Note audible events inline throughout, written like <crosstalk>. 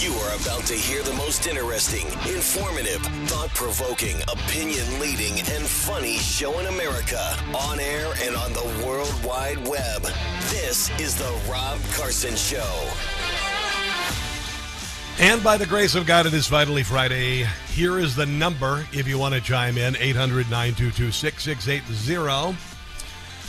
You are about to hear the most interesting, informative, thought provoking, opinion leading, and funny show in America on air and on the World Wide Web. This is The Rob Carson Show. And by the grace of God, it is Vitally Friday. Here is the number if you want to chime in 800 922 6680.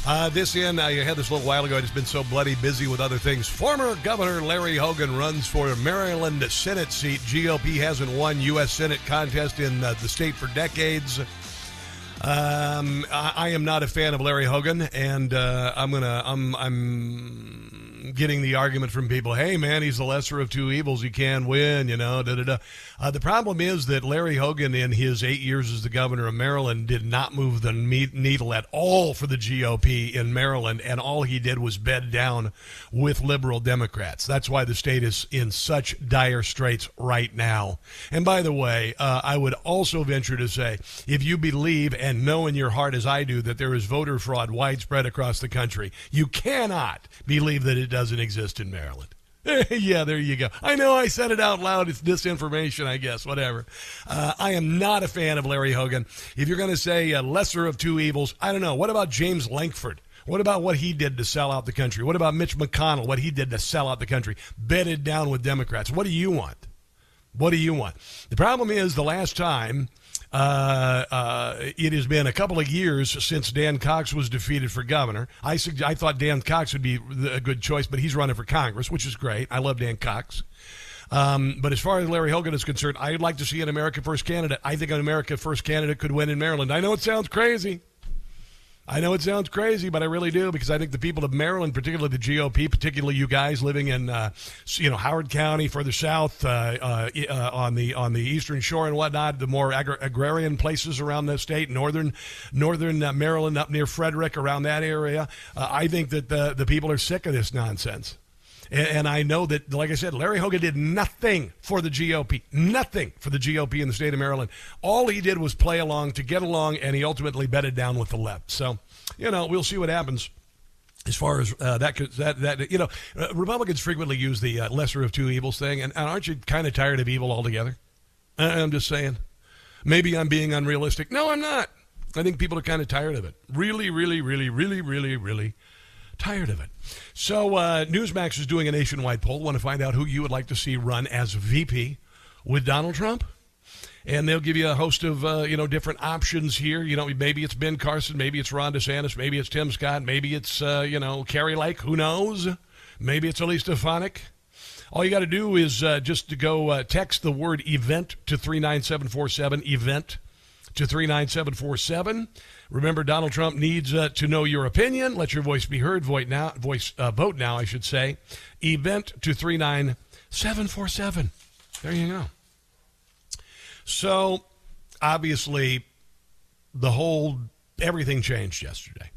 Uh, this in, I had this a little while ago. I just been so bloody busy with other things. Former Governor Larry Hogan runs for Maryland Senate seat. GOP hasn't won U.S. Senate contest in uh, the state for decades. Um, I, I, am not a fan of Larry Hogan, and uh, I'm gonna, I'm, I'm getting the argument from people, hey, man, he's the lesser of two evils. He can win, you know, da da da. Uh, the problem is that Larry Hogan, in his eight years as the governor of Maryland, did not move the needle at all for the GOP in Maryland, and all he did was bed down with liberal Democrats. That's why the state is in such dire straits right now. And by the way, uh, I would also venture to say, if you believe and know in your heart, as I do, that there is voter fraud widespread across the country, you cannot believe that it doesn't exist in Maryland. <laughs> yeah, there you go. I know I said it out loud. It's disinformation, I guess. Whatever. Uh, I am not a fan of Larry Hogan. If you're going to say lesser of two evils, I don't know. What about James Lankford? What about what he did to sell out the country? What about Mitch McConnell? What he did to sell out the country? Bedded down with Democrats. What do you want? What do you want? The problem is the last time uh, uh, it has been a couple of years since Dan Cox was defeated for governor. I, I thought Dan Cox would be a good choice, but he's running for Congress, which is great. I love Dan Cox. Um, but as far as Larry Hogan is concerned, I'd like to see an America First candidate. I think an America First candidate could win in Maryland. I know it sounds crazy. I know it sounds crazy, but I really do because I think the people of Maryland, particularly the GOP, particularly you guys living in, uh, you know, Howard County, further south uh, uh, uh, on the on the eastern shore and whatnot, the more agri- agrarian places around the state, northern northern uh, Maryland, up near Frederick, around that area. Uh, I think that the the people are sick of this nonsense. And, I know that, like I said, Larry Hogan did nothing for the GOP, nothing for the GOP in the state of Maryland. All he did was play along to get along, and he ultimately bedded down with the left. So, you know, we'll see what happens as far as uh, that, that, that, you know, uh, Republicans frequently use the uh, lesser of two evils thing, and, and aren't you kind of tired of evil altogether? I'm just saying. Maybe I'm being unrealistic. No, I'm not. I think people are kind of tired of it. Really, really, really, really, really, really tired of it. So, uh, Newsmax is doing a nationwide poll. Want to find out who you would like to see run as VP with Donald Trump? And they'll give you a host of uh, you know different options here. You know, maybe it's Ben Carson, maybe it's Ron DeSantis, maybe it's Tim Scott, maybe it's uh, you know Kari Lake. Who knows? Maybe it's Elise Stefanik. All you got to do is uh, just to go uh, text the word event to 39747, event to 39747. Remember, Donald Trump needs uh, to know your opinion. Let your voice be heard. Vote now. Voice uh, vote now. I should say. Event to three nine seven four seven. There you go. So, obviously, the whole everything changed yesterday.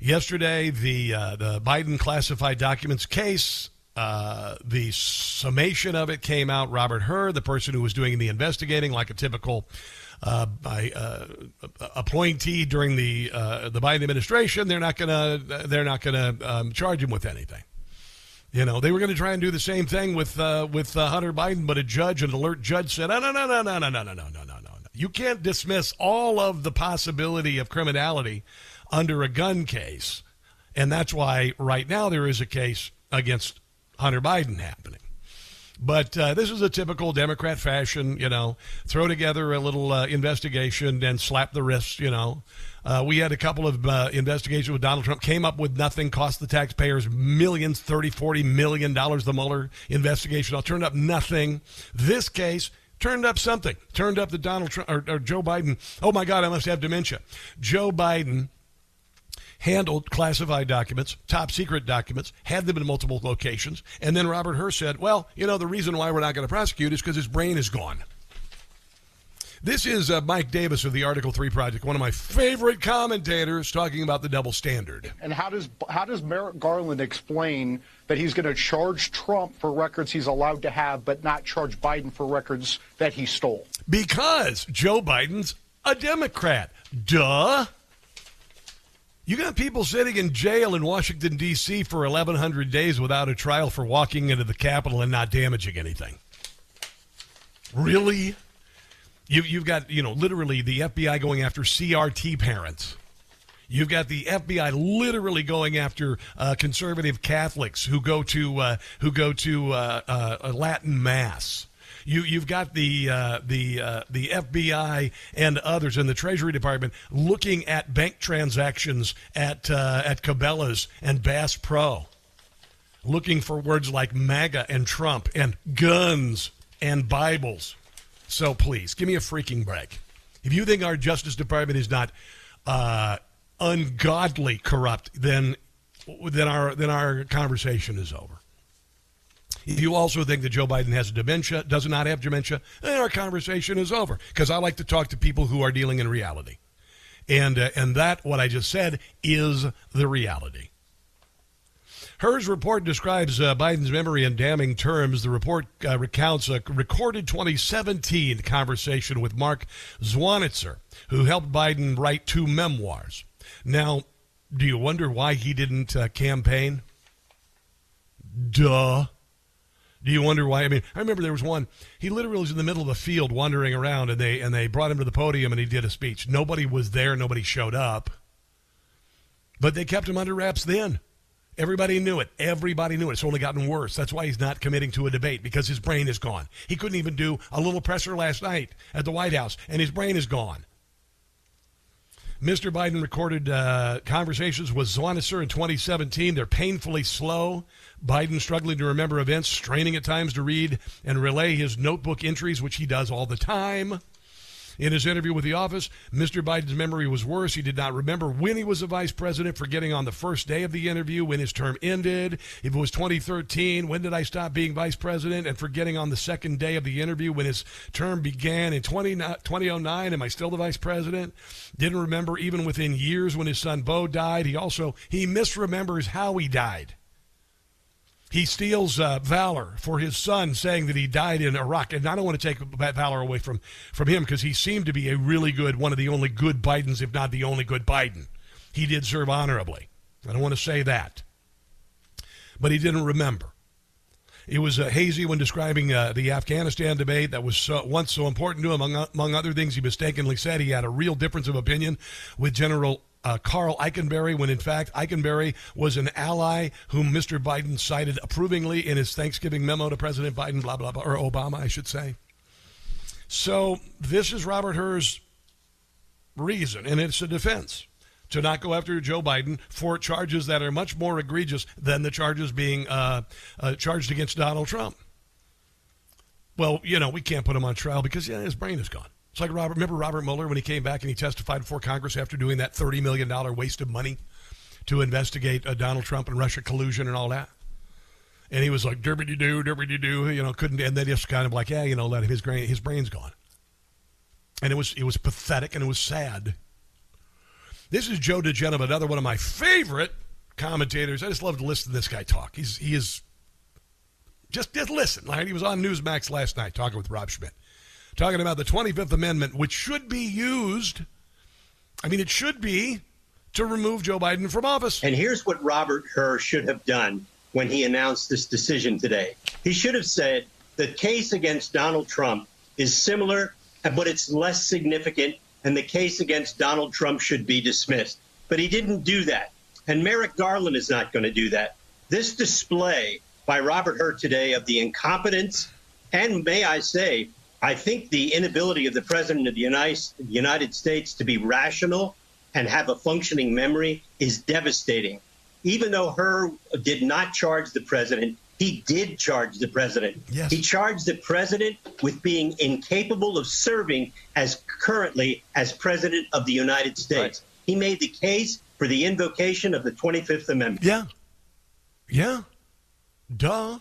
Yesterday, the uh, the Biden classified documents case uh, the summation of it came out. Robert Hur, the person who was doing the investigating, like a typical uh, by uh, appointee during the uh, the Biden administration, they're not gonna they're not gonna um, charge him with anything. You know, they were going to try and do the same thing with uh, with uh, Hunter Biden, but a judge, an alert judge, said, "No, no, no, no, no, no, no, no, no, no, no, no. You can't dismiss all of the possibility of criminality under a gun case." And that's why right now there is a case against Hunter Biden happening. But uh, this is a typical Democrat fashion, you know, throw together a little uh, investigation and slap the wrists, you know. Uh, we had a couple of uh, investigations with Donald Trump, came up with nothing, cost the taxpayers millions, 30, 40 million dollars, the Mueller investigation. All turned up nothing. This case turned up something. Turned up that Donald Trump or, or Joe Biden, oh my God, I must have dementia. Joe Biden handled classified documents, top secret documents, had them in multiple locations. And then Robert Hur said, well, you know, the reason why we're not going to prosecute is because his brain is gone. This is uh, Mike Davis of the Article 3 Project, one of my favorite commentators talking about the double standard. And how does how does Merrick Garland explain that he's going to charge Trump for records he's allowed to have but not charge Biden for records that he stole? Because Joe Biden's a Democrat. Duh. You got people sitting in jail in Washington, D.C. for 1,100 days without a trial for walking into the Capitol and not damaging anything. Really? You, you've got, you know, literally the FBI going after CRT parents. You've got the FBI literally going after uh, conservative Catholics who go to uh, who go to uh, uh Latin mass. You, you've got the uh, the uh, the FBI and others in the Treasury Department looking at bank transactions at at Cabela's and Bass Pro, looking for words like MAGA and Trump and guns and Bibles. So please give me a freaking break. If you think our Justice Department is not ungodly corrupt, then then our then our conversation is over. If you also think that Joe Biden has dementia, does not have dementia, then our conversation is over. Because I like to talk to people who are dealing in reality, and uh, and that what I just said is the reality. Hur's report describes uh, Biden's memory in damning terms. The report uh, recounts a recorded 2017 conversation with Mark Zwonitzer, who helped Biden write two memoirs. Now, do you wonder why he didn't uh, campaign? Duh. Do you wonder why? I mean, I remember there was one. He literally was in the middle of the field wandering around, and they and they brought him to the podium, and he did a speech. Nobody was there. Nobody showed up. But they kept him under wraps then. Everybody knew it. Everybody knew it. It's only gotten worse. That's why he's not committing to a debate because his brain is gone. He couldn't even do a little presser last night at the White House, and his brain is gone. Mr. Biden recorded uh, conversations with Zwonitzer in 2017. They're painfully slow. Biden struggling to remember events, straining at times to read and relay his notebook entries, which he does all the time. In his interview with The Office, Mr. Biden's memory was worse. He did not remember when he was a vice president, forgetting on the first day of the interview when his term ended. If it was 2013, when did I stop being vice president? And forgetting on the second day of the interview when his term began in 20, 2009, am I still the vice president? Didn't remember even within years when his son Beau died. He also, he misremembers how he died. He steals uh, valor for his son, saying that he died in Iraq. And I don't want to take that valor away from, from him because he seemed to be a really good, one of the only good Bidens, if not the only good Biden. He did serve honorably. I don't want to say that. But he didn't remember. It was uh, hazy when describing uh, the Afghanistan debate that was so, once so important to him. Among, among other things, he mistakenly said he had a real difference of opinion with General uh, Karl Eikenberry, when in fact Eikenberry was an ally whom Mr. Biden cited approvingly in his Thanksgiving memo to President Biden, blah, blah, blah, or Obama, I should say. So this is Robert Hur's reason, and it's a defense to not go after Joe Biden for charges that are much more egregious than the charges being uh, uh, charged against Donald Trump. Well, you know, we can't put him on trial because yeah, his brain is gone. It's like Robert. Remember Robert Mueller when he came back and he testified before Congress after doing that thirty million dollar waste of money to investigate uh, Donald Trump and Russia collusion and all that. And he was like derby doo, derby doo, you know, couldn't. And then just kind of like, yeah, you know, let him. His brain, his brain's gone. And it was it was pathetic and it was sad. This is Joe diGenova, another one of my favorite commentators. I just love to listen to this guy talk. He's he is just just listen. Like he was on Newsmax last night talking with Rob Schmitt talking about the 25th Amendment, which should be used. I mean, it should be to remove Joe Biden from office. And here's what Robert Hur should have done when he announced this decision today. He should have said the case against Donald Trump is similar, but it's less significant, and the case against Donald Trump should be dismissed. But he didn't do that. And Merrick Garland is not going to do that. This display by Robert Hur today of the incompetence and, may I say, I think the inability of the president of the United States to be rational and have a functioning memory is devastating. Even though Hur did not charge the president, he did charge the president. Yes. He charged the president with being incapable of serving as currently as president of the United States. Right. He made the case for the invocation of the 25th Amendment. Yeah. Yeah. Duh.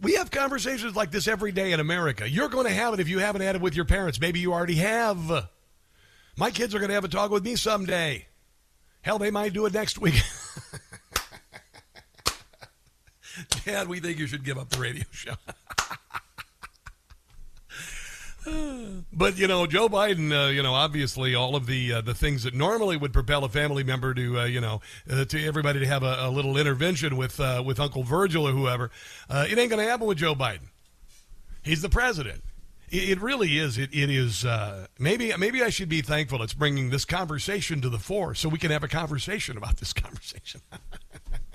We have conversations like this every day in America. You're going to have it if you haven't had it with your parents. Maybe you already have. My kids are going to have a talk with me someday. Hell, they might do it next week. <laughs> Dad, we think you should give up the radio show. <laughs> <sighs> but you know, Joe Biden, uh, you know, obviously all of the uh, the things that normally would propel a family member to, uh, you know, uh, to everybody to have a, a little intervention with uh, with Uncle Virgil or whoever, uh, it ain't going to happen with Joe Biden. He's the president. It, it really is. It, it is. Maybe maybe I should be thankful it's bringing this conversation to the fore, so we can have a conversation about this conversation. <laughs>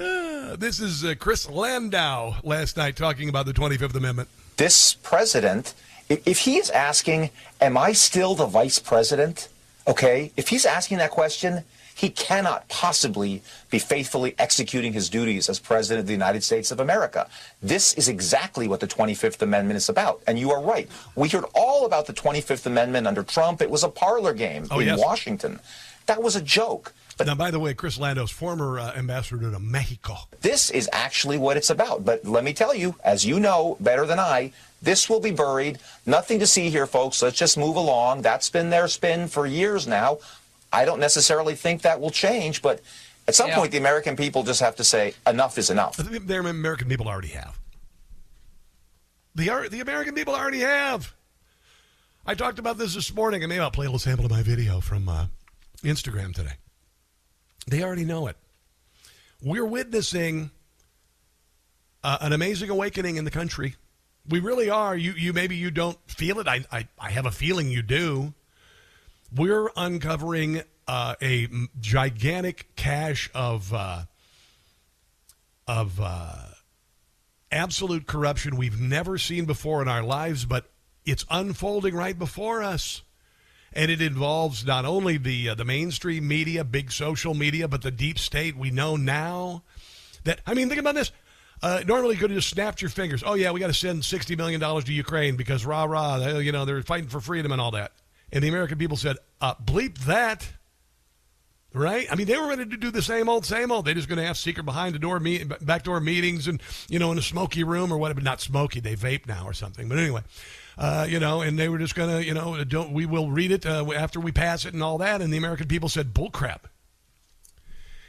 uh, <sighs> this is uh, Chris Landau last night talking about the Twenty Fifth Amendment. This president, if, if he is asking, "Am I still the vice president?" Okay, if he's asking that question, he cannot possibly be faithfully executing his duties as President of the United States of America. This is exactly what the 25th Amendment is about. And you are right. We heard all about the 25th Amendment under Trump. It was a parlor game Oh, in yes. Washington. That was a joke. But Now, by the way, Chris Landau's former uh, ambassador to Mexico. this is actually what it's about. But let me tell you, as you know better than I, this will be buried. Nothing to see here, folks. Let's just move along. That's been their spin for years now. I don't necessarily think that will change, but at some Yeah. point, the American people just have to say, enough is enough. The the American people already have. The the American people already have. I talked about this this morning, and maybe I'll play a little sample of my video from uh, Instagram today. They already know it. We're witnessing uh, an amazing awakening in the country. We really are. You, you maybe you don't feel it. I, I, I have a feeling you do. We're uncovering uh, a gigantic cache of uh, of uh, absolute corruption we've never seen before in our lives, but it's unfolding right before us. And it involves not only the uh, the mainstream media, big social media, but the deep state. We know now that I mean, think about this. Uh, normally, you could have just snapped your fingers. Oh yeah, we got to send sixty million dollars to Ukraine because rah rah, you know they're fighting for freedom and all that. And the American people said, uh, "Bleep that." Right? I mean, they were ready to do the same old, same old. They're just going to have secret behind the door, meet, backdoor meetings, and you know, in a smoky room or whatever. Not smoky, they vape now or something. But anyway, uh, you know, and they were just going to, you know, don't we will read it uh, after we pass it and all that. And the American people said, bullcrap.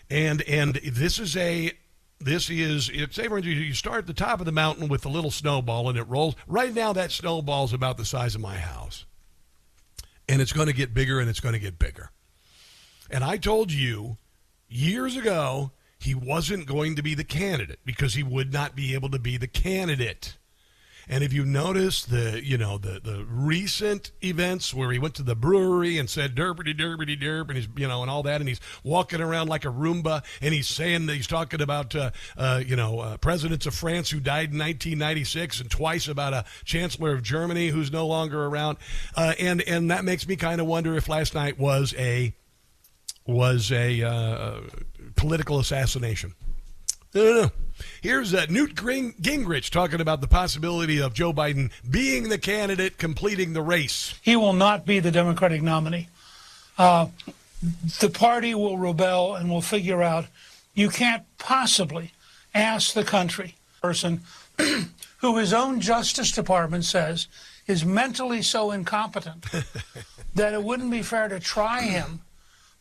And and this is a this is it's you start at the top of the mountain with a little snowball and it rolls. Right now, that snowball is about the size of my house, and it's going to get bigger and it's going to get bigger. And I told you years ago he wasn't going to be the candidate because he would not be able to be the candidate. And if you notice the, you know, the, the recent events where he went to the brewery and said derpity derpity derp and he's, you know, and all that, and he's walking around like a Roomba and he's saying that he's talking about, uh, uh, you know, uh, presidents of France who died in 1996 and twice about a chancellor of Germany who's no longer around. Uh, and, and that makes me kind of wonder if last night was a, was a uh, political assassination. I don't know. Here's uh, Newt Ging- Gingrich talking about the possibility of Joe Biden being the candidate completing the race. He will not be the Democratic nominee. Uh, the party will rebel and will figure out you can't possibly ask the country person <clears throat> who his own Justice Department says is mentally so incompetent <laughs> that it wouldn't be fair to try him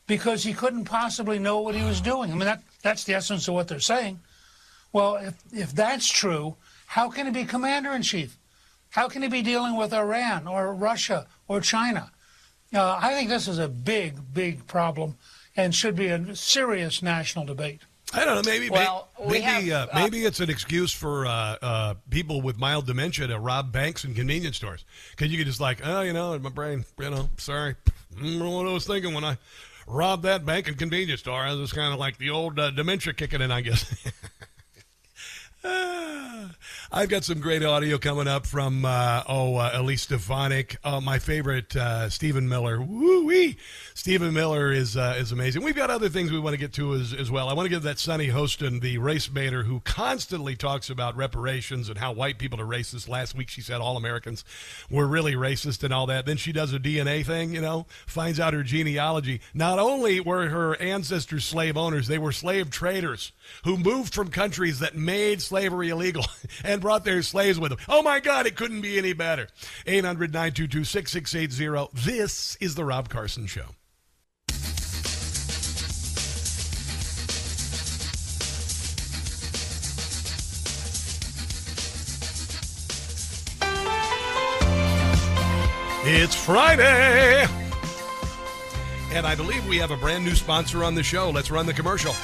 because he couldn't possibly know what he was doing. I mean, that, that's the essence of what they're saying. Well, if, if that's true, how can he be commander in chief? How can he be dealing with Iran or Russia or China? Uh, I think this is a big, big problem and should be a serious national debate. I don't know. Maybe Well, may- maybe have, uh, uh, maybe it's an excuse for uh, uh, people with mild dementia to rob banks and convenience stores because you could just like, oh, you know, my brain, you know, sorry, <laughs> I don't know what I was thinking when I robbed that bank and convenience store. I was kind of like the old uh, dementia kicking in, I guess. <laughs> Ah, I've got some great audio coming up from uh, oh uh, Elise Stefanik, uh, my favorite uh, Stephen Miller. Woo wee! Stephen Miller is uh, is amazing. We've got other things we want to get to as, as well. I want to give that Sunny Hostin, the race baiter, who constantly talks about reparations and how white people are racist. Last week she said all Americans were really racist and all that. Then she does a DNA thing, you know, finds out her genealogy. Not only were her ancestors slave owners, they were slave traders who moved from countries that made slavery illegal <laughs> and brought their slaves with them. Oh my God, it couldn't be any better. 800 922 6680. This is The Rob Carson Show. It's Friday. And I believe we have a brand new sponsor on the show. Let's run the commercial.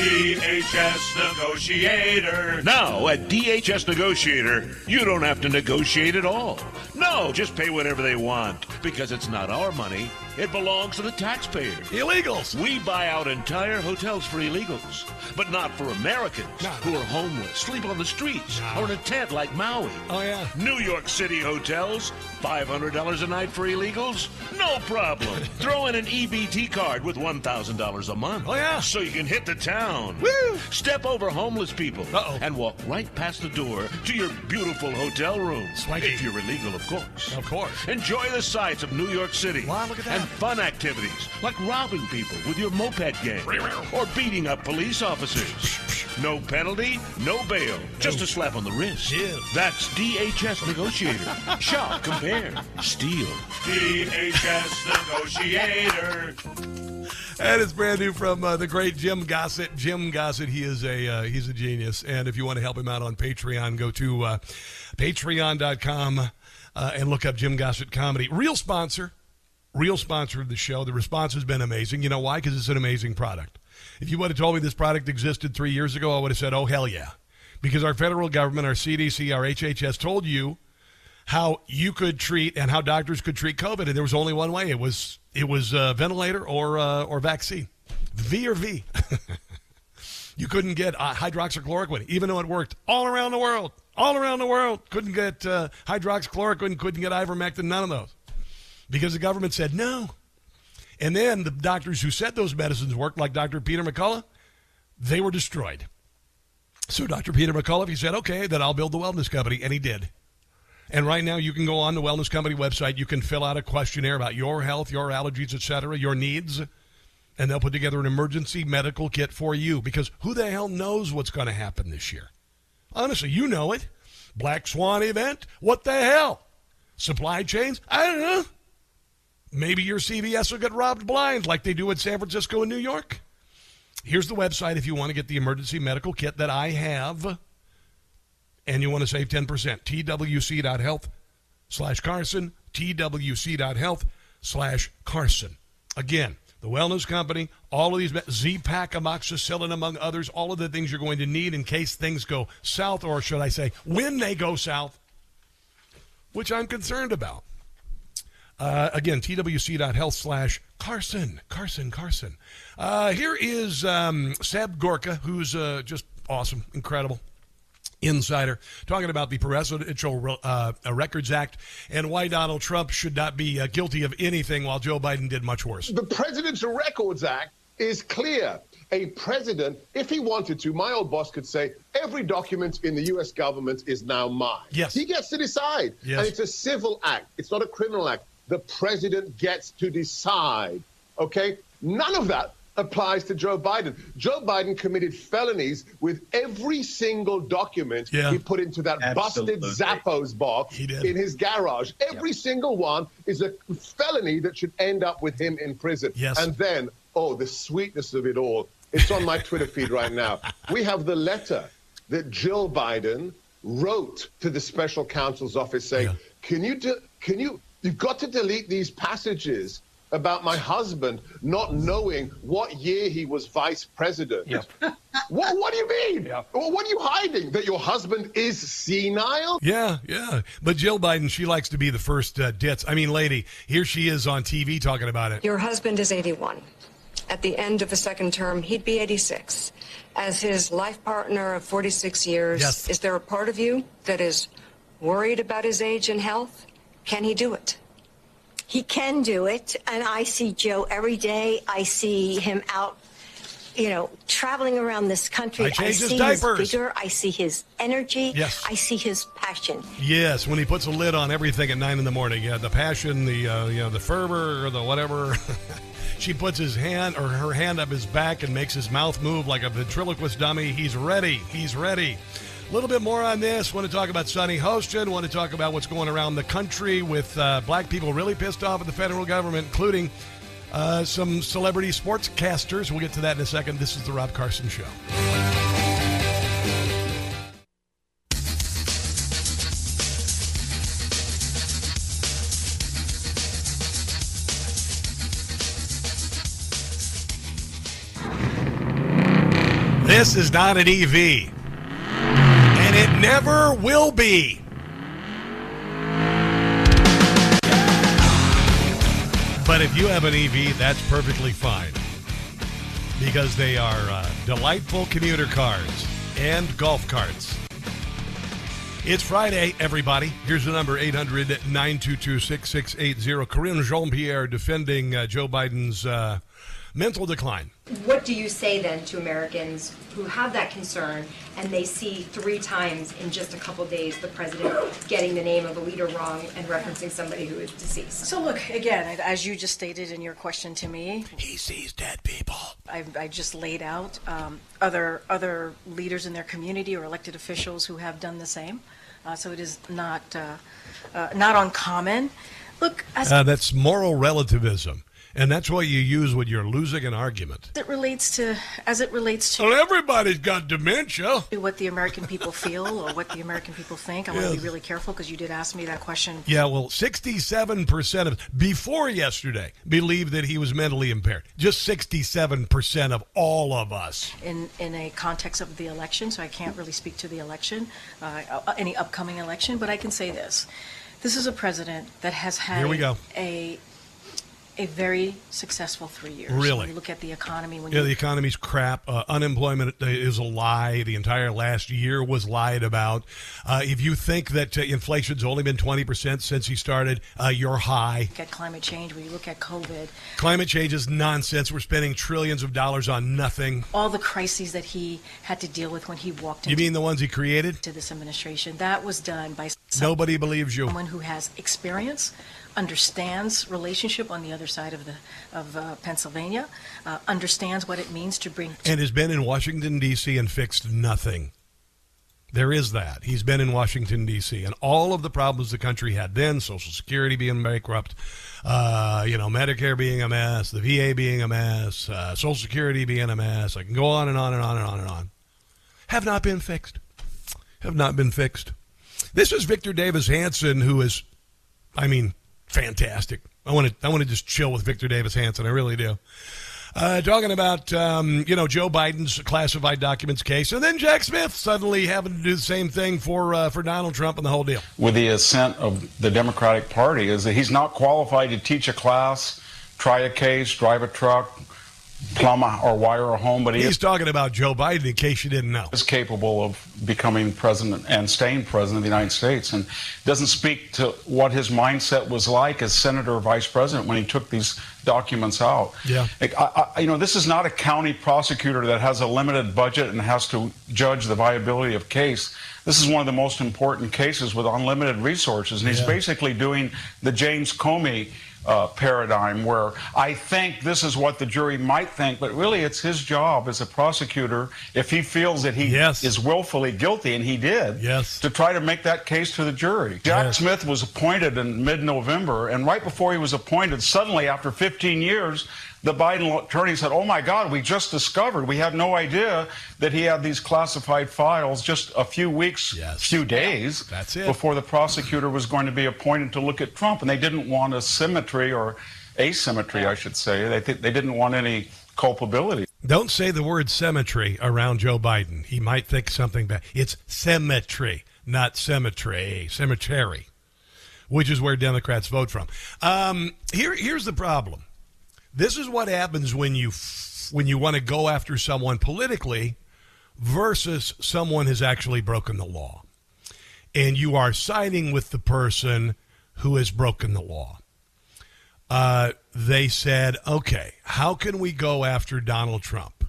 DHS Negotiator. Now, at DHS Negotiator, you don't have to negotiate at all. No, just pay whatever they want because it's not our money. It belongs to the taxpayer. Illegals. We buy out entire hotels for illegals, but not for Americans No. who are homeless, sleep on the streets, No. or in a tent like Maui. Oh, yeah. New York City hotels, $500 a night for illegals? No problem. <laughs> Throw in an EBT card with $1,000 a month. Oh, yeah. So you can hit the town. Woo! Step over homeless people Uh-oh. and walk right past the door to your beautiful hotel room. Swanky. If you're illegal, of course. Of course. Enjoy the sights of New York City. Wow, look at that. And fun activities like robbing people with your moped gang or beating up police officers. No penalty, no bail, just a slap on the wrist. Yeah. That's DHS Negotiator. <laughs> Shop, compare, steal. DHS Negotiator. And it's brand new from uh, the great Jim Gossett. Jim Gossett, he is a uh, he's a genius. And if you want to help him out on Patreon, go to uh, patreon.com uh, and look up Jim Gossett Comedy. Real sponsor, real sponsor of the show. The response has been amazing. You know why? Because it's an amazing product. If you would have told me this product existed three years ago, I would have said, oh, hell yeah. Because our federal government, our CDC, our HHS told you how you could treat and how doctors could treat COVID, and there was only one way. It was it was uh, ventilator or uh, or vaccine, V or V. <laughs> you couldn't get uh, hydroxychloroquine, even though it worked all around the world. All around the world, couldn't get uh, hydroxychloroquine, couldn't get ivermectin, none of those, because the government said no. And then the doctors who said those medicines worked, like Dr. Peter McCullough, they were destroyed. So Dr. Peter McCullough, he said, okay, then I'll build the wellness company, and he did. And right now, you can go on the Wellness Company website. You can fill out a questionnaire about your health, your allergies, etc., your needs, and they'll put together an emergency medical kit for you. Because who the hell knows what's going to happen this year? Honestly, you know it. Black Swan event. What the hell? Supply chains. I don't know. Maybe your CVS will get robbed blind like they do in San Francisco and New York. Here's the website if you want to get the emergency medical kit that I have and you want to save 10%. twc.health slash Carson, twc.health slash Carson. Again, the wellness company, all of these, Z-Pack, amoxicillin, among others, all of the things you're going to need in case things go south, or should I say, when they go south, which I'm concerned about. Uh, again, twc.health slash Carson, Carson, Carson. Uh, here is um, Seb Gorka, who's uh, just awesome, incredible insider, talking about the Presidential uh, Records Act and why Donald Trump should not be uh, guilty of anything while Joe Biden did much worse. The Presidential Records Act is clear. A president, if he wanted to, my old boss could say, every document in the U.S. government is now mine. Yes. He gets to decide. Yes. And it's a civil act, it's not a criminal act. The president gets to decide. Okay? None of that applies to Joe Biden. Joe Biden committed felonies with every single document Yeah. he put into that Absolutely. busted Zappos box in his garage. Every single one is a felony that should end up with him in prison. Yes. And then, oh, the sweetness of it all. It's on my <laughs> Twitter feed right now. We have the letter that Jill Biden wrote to the special counsel's office saying, Yeah. "Can you de- can you you've got to delete these passages about my husband not knowing what year he was vice president." <laughs> What, what do you mean? Well, what are you hiding? That your husband is senile? Yeah, yeah. But Jill Biden, she likes to be the first uh, ditz. I mean, lady, here she is on TV talking about it. Your husband is 81. At the end of the second term, he'd be 86. As his life partner of 46 years, Yes. is there a part of you that is worried about his age and health? Can he do it? He can do it, and I see Joe every day. I see him out, you know, traveling around this country. I change his see diapers. his vigor. I see his energy. Yes. I see his passion. Yes, when he puts a lid on everything at nine in the morning. Yeah, the passion, the uh, you know, the fervor, or the whatever. <laughs> she puts his hand or her hand up his back and makes his mouth move like a ventriloquist dummy. He's ready. He's ready. A little bit more on this. Want to talk about Sunny Hostin. Want to talk about what's going around the country with uh, black people really pissed off at the federal government, including uh, some celebrity sportscasters. We'll get to that in a second. This is the Rob Carson Show. This is not an EV. And it never will be. But if you have an EV, that's perfectly fine. Because they are uh, delightful commuter cars and golf carts. It's Friday, everybody. Here's the number 800 922 6680. Karine Jean Pierre defending uh, Joe Biden's uh, mental decline. What do you say then to Americans who have that concern and they see three times in just a couple days the president getting the name of a leader wrong and referencing somebody who is deceased? So, look, again, as you just stated in your question to me, he sees dead people. I, I just laid out um, other other leaders in their community or elected officials who have done the same. Uh, so it is not uh, uh, not uncommon. Look, as uh, that's moral relativism. And that's what you use when you're losing an argument. It relates to, as it relates to. Well, everybody's got dementia. What the American people feel or what the American people think. I yes. want to be really careful because you did ask me that question. Yeah, well, 67% of, before yesterday, believed that he was mentally impaired. Just 67% of all of us. In, in a context of the election, so I can't really speak to the election, uh, uh any upcoming election, but I can say this. This is a president that has had Here we go. a a very successful three years. Really? When you look at the economy. When yeah, you, the economy's crap. Uh, unemployment is a lie. The entire last year was lied about. Uh, if you think that uh, inflation's only been 20% since he started, uh, you're high. Look at climate change, when you look at COVID. Climate change is nonsense. We're spending trillions of dollars on nothing. All the crises that he had to deal with when he walked You mean the ones he created? To this administration. That was done by Nobody believes you. Someone who has experience understands relationship on the other side of the of uh, Pennsylvania, uh, understands what it means to bring. and has been in Washington D.C. and fixed nothing. There is that. He's been in Washington D.C. and all of the problems the country had then, Social Security being bankrupt, uh, you know, Medicare being a mess, the VA being a mess, uh, Social Security being a mess. I can go on and on and on and on and on. Have not been fixed. Have not been fixed. This is Victor Davis Hanson, who is, I mean, fantastic. I want to I want to just chill with Victor Davis Hanson. I really do. Uh, talking about um, you know Joe Biden's classified documents case, and then Jack Smith suddenly having to do the same thing for uh, for Donald Trump and the whole deal. With the assent of the Democratic Party, is that he's not qualified to teach a class, try a case, drive a truck, plumb or wire a home, but he he's is, talking about Joe Biden. In case you didn't know, is capable of becoming president and staying president of the United States, and doesn't speak to what his mindset was like as senator or vice president when he took these documents out. Yeah, I, I, you know, this is not a county prosecutor that has a limited budget and has to judge the viability of case. This is one of the most important cases with unlimited resources, and he's Yeah. basically doing the James Comey uh, paradigm where I think this is what the jury might think, but really it's his job as a prosecutor, if he feels that he Yes. is willfully guilty, and he did, Yes. to try to make that case to the jury. Jack Yes. Smith was appointed in mid November, and right before he was appointed, suddenly after 15 years, the Biden attorney said, Oh my God, we just discovered, we had no idea that he had these classified files just a few weeks, Yes. few days before the prosecutor was going to be appointed to look at Trump. And they didn't want a symmetry or asymmetry, I should say. They, th- they didn't want any culpability. Don't say the word symmetry around Joe Biden. He might think something bad. It's symmetry, not cemetery. Cemetery, which is where Democrats vote from. Um, here, here's the problem. This is what happens when you when you want to go after someone politically versus someone has actually broken the law, and you are siding with the person who has broken the law uh, they said, okay, how can we go after Donald Trump?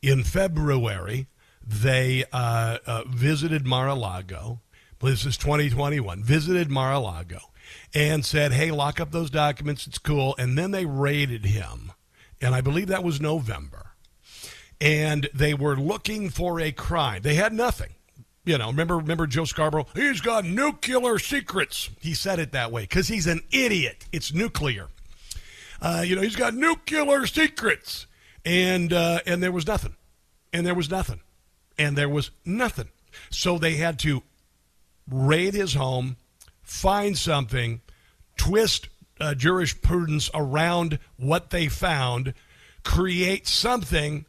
In February, they uh, uh, visited Mar a Lago. This is 2021. Visited Mar a Lago and said, hey, lock up those documents. It's cool. And then they raided him. And I believe that was November. And they were looking for a crime. They had nothing. You know, remember, remember Joe Scarborough? He's got nuclear secrets. He said it that way because he's an idiot. It's nuclear. Uh, you know, he's got nuclear secrets, and uh, and there was nothing, and there was nothing, and there was nothing. So they had to raid his home, find something, twist uh, jurisprudence around what they found, create something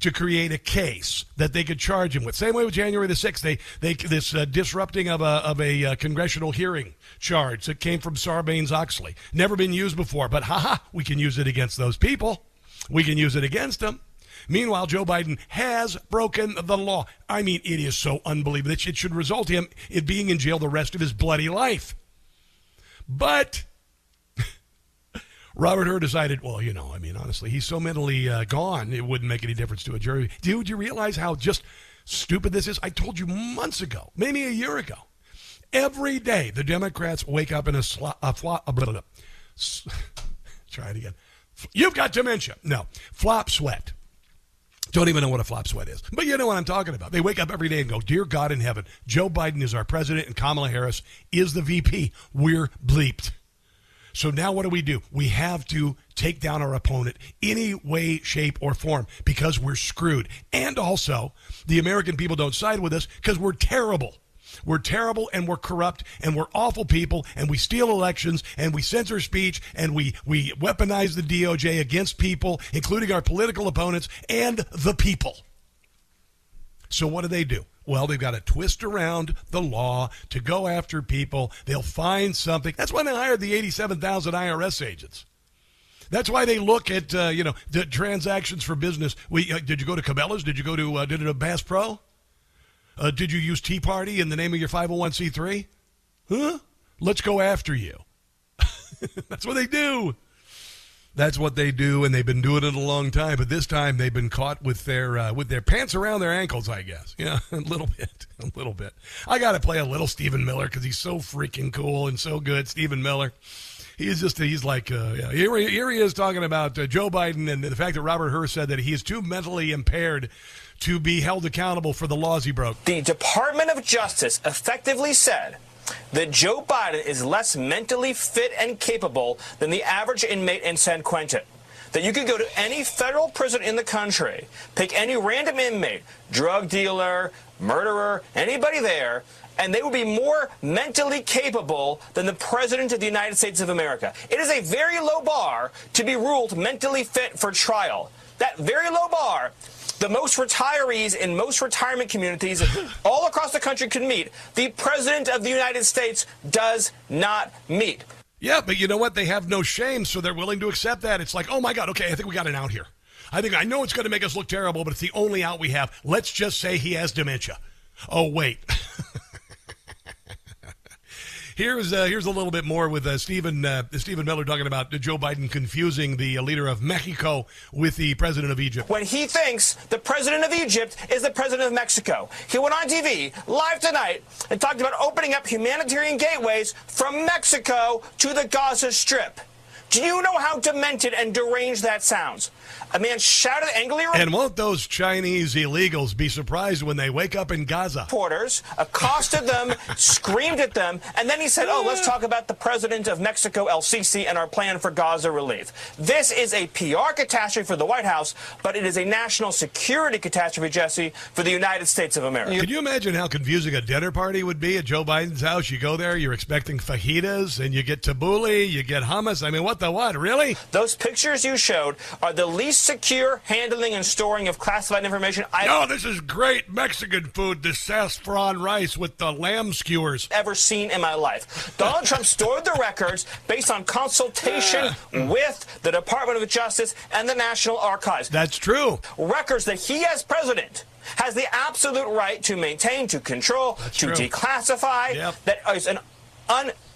to create a case that they could charge him with. Same way with January the 6th. They, they this uh, disrupting of a, of a uh, congressional hearing charge that came from Sarbanes Oxley. Never been used before, but haha, we can use it against those people. We can use it against them. Meanwhile, Joe Biden has broken the law. I mean, it is so unbelievable that it should result in him in being in jail the rest of his bloody life. But <laughs> Robert Hur decided, well, you know, I mean, honestly, he's so mentally uh, gone, it wouldn't make any difference to a jury. Dude, you realize how just stupid this is? I told you months ago, maybe a year ago. Every day, the Democrats wake up in a, sl- a, flo- a blah, blah, blah. <laughs> try it again. You've got dementia. No, flop sweat. Don't even know what a flop sweat is. But you know what I'm talking about. They wake up every day and go, Dear God in heaven, Joe Biden is our president and Kamala Harris is the VP. We're bleeped. So now what do we do? We have to take down our opponent any way, shape, or form because we're screwed. And also, the American people don't side with us because we're terrible. We're terrible and we're corrupt and we're awful people and we steal elections and we censor speech and we, we weaponize the DOJ against people, including our political opponents and the people. So what do they do? Well, they've got to twist around the law to go after people. They'll find something. That's why they hired the 87,000 IRS agents. That's why they look at uh, you know the transactions for business. We uh, did you go to Cabela's? Did you go to uh, did it a Bass Pro? Uh, did you use Tea Party in the name of your 501c3? Huh? Let's go after you. <laughs> That's what they do. That's what they do, and they've been doing it a long time. But this time, they've been caught with their uh, with their pants around their ankles. I guess, <laughs> yeah, a little bit, a little bit. I got to play a little Stephen Miller because he's so freaking cool and so good. Stephen Miller. He's just he's like uh, yeah, here, he, here he is talking about uh, Joe Biden and the fact that Robert Hur said that he is too mentally impaired to be held accountable for the laws he broke. The Department of Justice effectively said that Joe Biden is less mentally fit and capable than the average inmate in San Quentin. That you could go to any federal prison in the country, pick any random inmate, drug dealer, murderer, anybody there, and they would be more mentally capable than the President of the United States of America. It is a very low bar to be ruled mentally fit for trial. That very low bar the most retirees in most retirement communities <sighs> all across the country can meet, the President of the United States does not meet. Yeah, but you know what? They have no shame, so they're willing to accept that. It's like, oh my God, okay, I think we got an out here. I think I know it's going to make us look terrible, but it's the only out we have. Let's just say he has dementia. Oh, wait. <laughs> Here's uh, here's a little bit more with uh, Stephen uh, Stephen Miller talking about Joe Biden confusing the uh, leader of Mexico with the president of Egypt. When he thinks the president of Egypt is the president of Mexico, he went on TV live tonight and talked about opening up humanitarian gateways from Mexico to the Gaza Strip. Do you know how demented and deranged that sounds? A man shouted angrily. And won't those Chinese illegals be surprised when they wake up in Gaza? Reporters accosted them, <laughs> screamed at them, and then he said, "Oh, let's talk about the president of Mexico, El Sisi, and our plan for Gaza relief." This is a PR catastrophe for the White House, but it is a national security catastrophe, Jesse, for the United States of America. Can you imagine how confusing a dinner party would be at Joe Biden's house? You go there, you're expecting fajitas, and you get tabbouleh, you get hummus. I mean, what the what? Really? Those pictures you showed are the least secure handling and storing of classified information I've No, this is great Mexican food, the saffron rice with the lamb skewers. Ever seen in my life. Donald Trump stored the records based on consultation with the Department of Justice and the National Archives. That's true. Records that he as president has the absolute right to maintain, to control, That's to true. declassify. Yep. That is an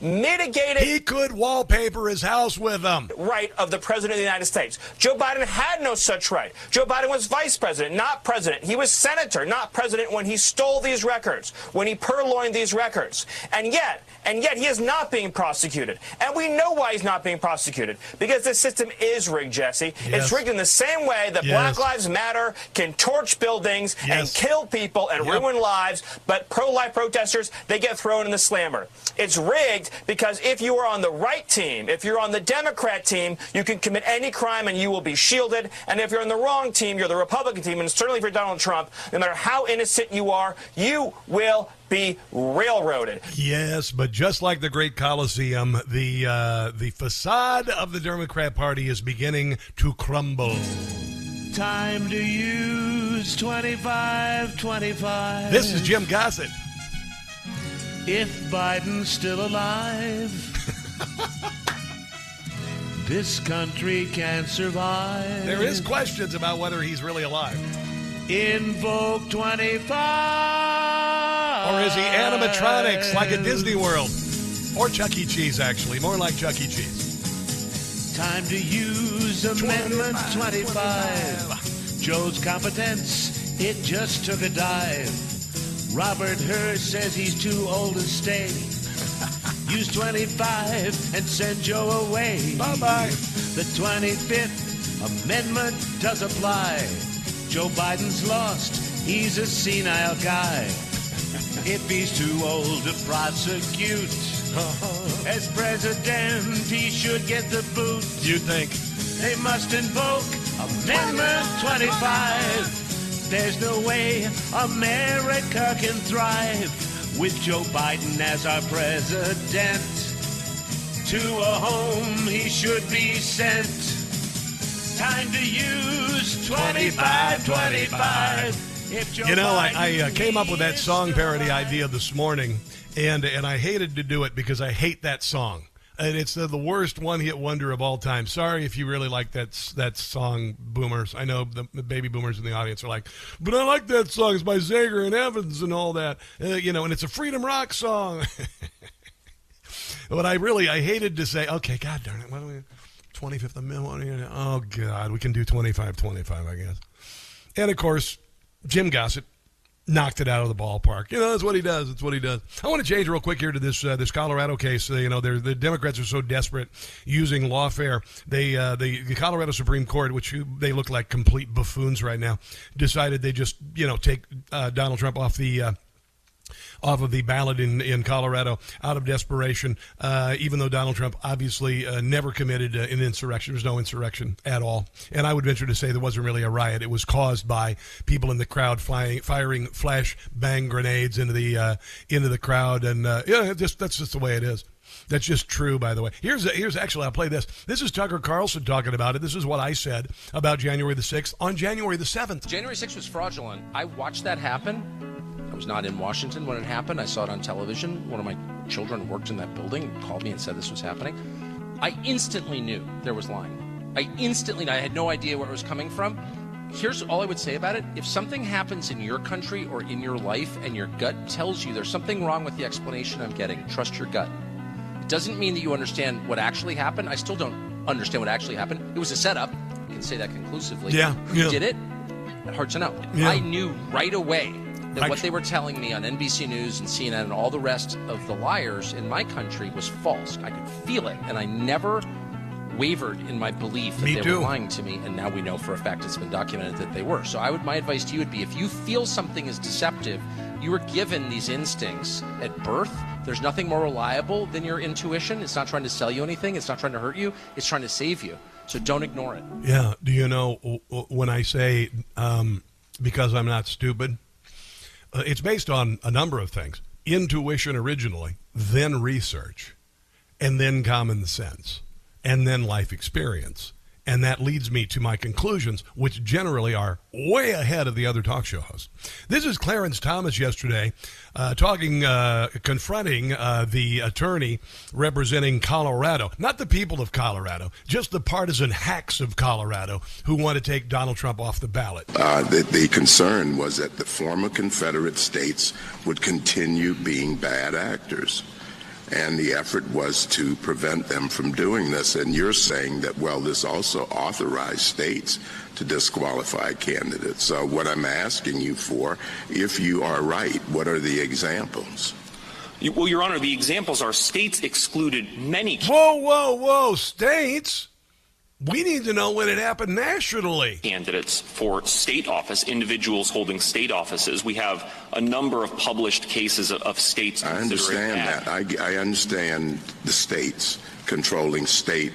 unmitigated He could wallpaper his house with them. right of the President of the United States. Joe Biden had no such right. Joe Biden was vice president, not president. He was senator, not president when he stole these records, when he purloined these records. And yet, and yet he is not being prosecuted. And we know why he's not being prosecuted. Because the system is rigged, Jesse. Yes. It's rigged in the same way that Yes. Black Lives Matter can torch buildings and kill people and Yep. ruin lives, but pro-life protesters, they get thrown in the slammer. It's rigged because if you are on the right team, if you're on the Democrat team, you can commit any crime and you will be shielded. And if you're on the wrong team, you're the Republican team, and certainly if you're Donald Trump, no matter how innocent you are, you will be railroaded. Yes, but just like the Great Coliseum, the uh, the facade of the Democrat Party is beginning to crumble. Time to use use 2525. This is Jim Gossett. If Biden's still alive, <laughs> this country can survive. There is questions about whether he's really alive. Invoke 25. Or is he animatronics like a Disney World? Or Chuck E. Cheese, actually. More like Chuck E. Cheese. Time to use Amendment 25. Joe's competence, it just took a dive. Robert Hur says he's too old to stay. <laughs> Use 25 and send Joe away. Bye bye. The 25th Amendment does apply. Joe Biden's lost. He's a senile guy. <laughs> If he's too old to prosecute, <laughs> as president, he should get the boot. You think? They must invoke Amendment 25. There's no way America can thrive with Joe Biden as our president. To a home he should be sent. Time to use 2525. If You know, I, I uh, came up with that song parody idea this morning, and and I hated to do it because I hate that song. And it's the, the worst one-hit wonder of all time. Sorry if you really like that that song, boomers. I know the, the baby boomers in the audience are like, but I like that song. It's by Zager and Evans and all that. Uh, you know, and it's a freedom rock song. <laughs> but I really I hated to say, okay, God darn it, what do we? 25th Amendment. Oh God, we can do 25, 25, I guess. And of course, Jim Gossett knocked it out of the ballpark. You know, that's what he does. That's what he does. I want to change real quick here to this uh, this Colorado case. Uh, you know, the Democrats are so desperate using lawfare. They uh, the, the Colorado Supreme Court, which they look like complete buffoons right now, decided they just you know take uh, Donald Trump off the. Off of the ballot in, in Colorado out of desperation, uh, even though Donald Trump obviously uh, never committed uh, an insurrection. There was no insurrection at all. And I would venture to say there wasn't really a riot. It was caused by people in the crowd flying, firing flash bang grenades into the, uh, into the crowd. And, uh, yeah, just, that's just the way it is. That's just true, by the way. Here's here's actually I'll play this. This is Tucker Carlson talking about it. This is what I said about January the sixth on January the seventh. January 6th was fraudulent. I watched that happen. I was not in Washington when it happened. I saw it on television. One of my children worked in that building, called me and said this was happening. I instantly knew there was lying. I instantly, I had no idea where it was coming from. Here's all I would say about it. If something happens in your country or in your life and your gut tells you there's something wrong with the explanation I'm getting, trust your gut. Doesn't mean that you understand what actually happened. I still don't understand what actually happened. It was a setup. You can say that conclusively. Yeah, Who yeah. did it? Hard to know. Yeah. I knew right away that I what they were telling me on NBC News and CNN and all the rest of the liars in my country was false. I could feel it, and I never wavered in my belief that Me they too. were lying to me. And now we know for a fact it's been documented that they were. So I would my advice to you would be if you feel something is deceptive, you were given these instincts at birth. There's nothing more reliable than your intuition. It's not trying to sell you anything. It's not trying to hurt you. It's trying to save you. So don't ignore it. Yeah. Do you know when I say um, because I'm not stupid? Uh, it's based on a number of things intuition originally, then research, and then common sense, and then life experience. And that leads me to my conclusions, which generally are way ahead of the other talk show hosts. This is Clarence Thomas yesterday uh, talking, uh, confronting uh, the attorney representing Colorado. Not the people of Colorado, just the partisan hacks of Colorado who want to take Donald Trump off the ballot. Uh, the, the concern was that the former Confederate states would continue being bad actors. And the effort was to prevent them from doing this. And you're saying that, well, this also authorized states to disqualify candidates. So, what I'm asking you for, if you are right, what are the examples? Well, Your Honor, the examples are states excluded many. Whoa, whoa, whoa, states? We need to know when it happened nationally. Candidates for state office, individuals holding state offices. We have a number of published cases of, of states. I understand that. I, I understand the states controlling state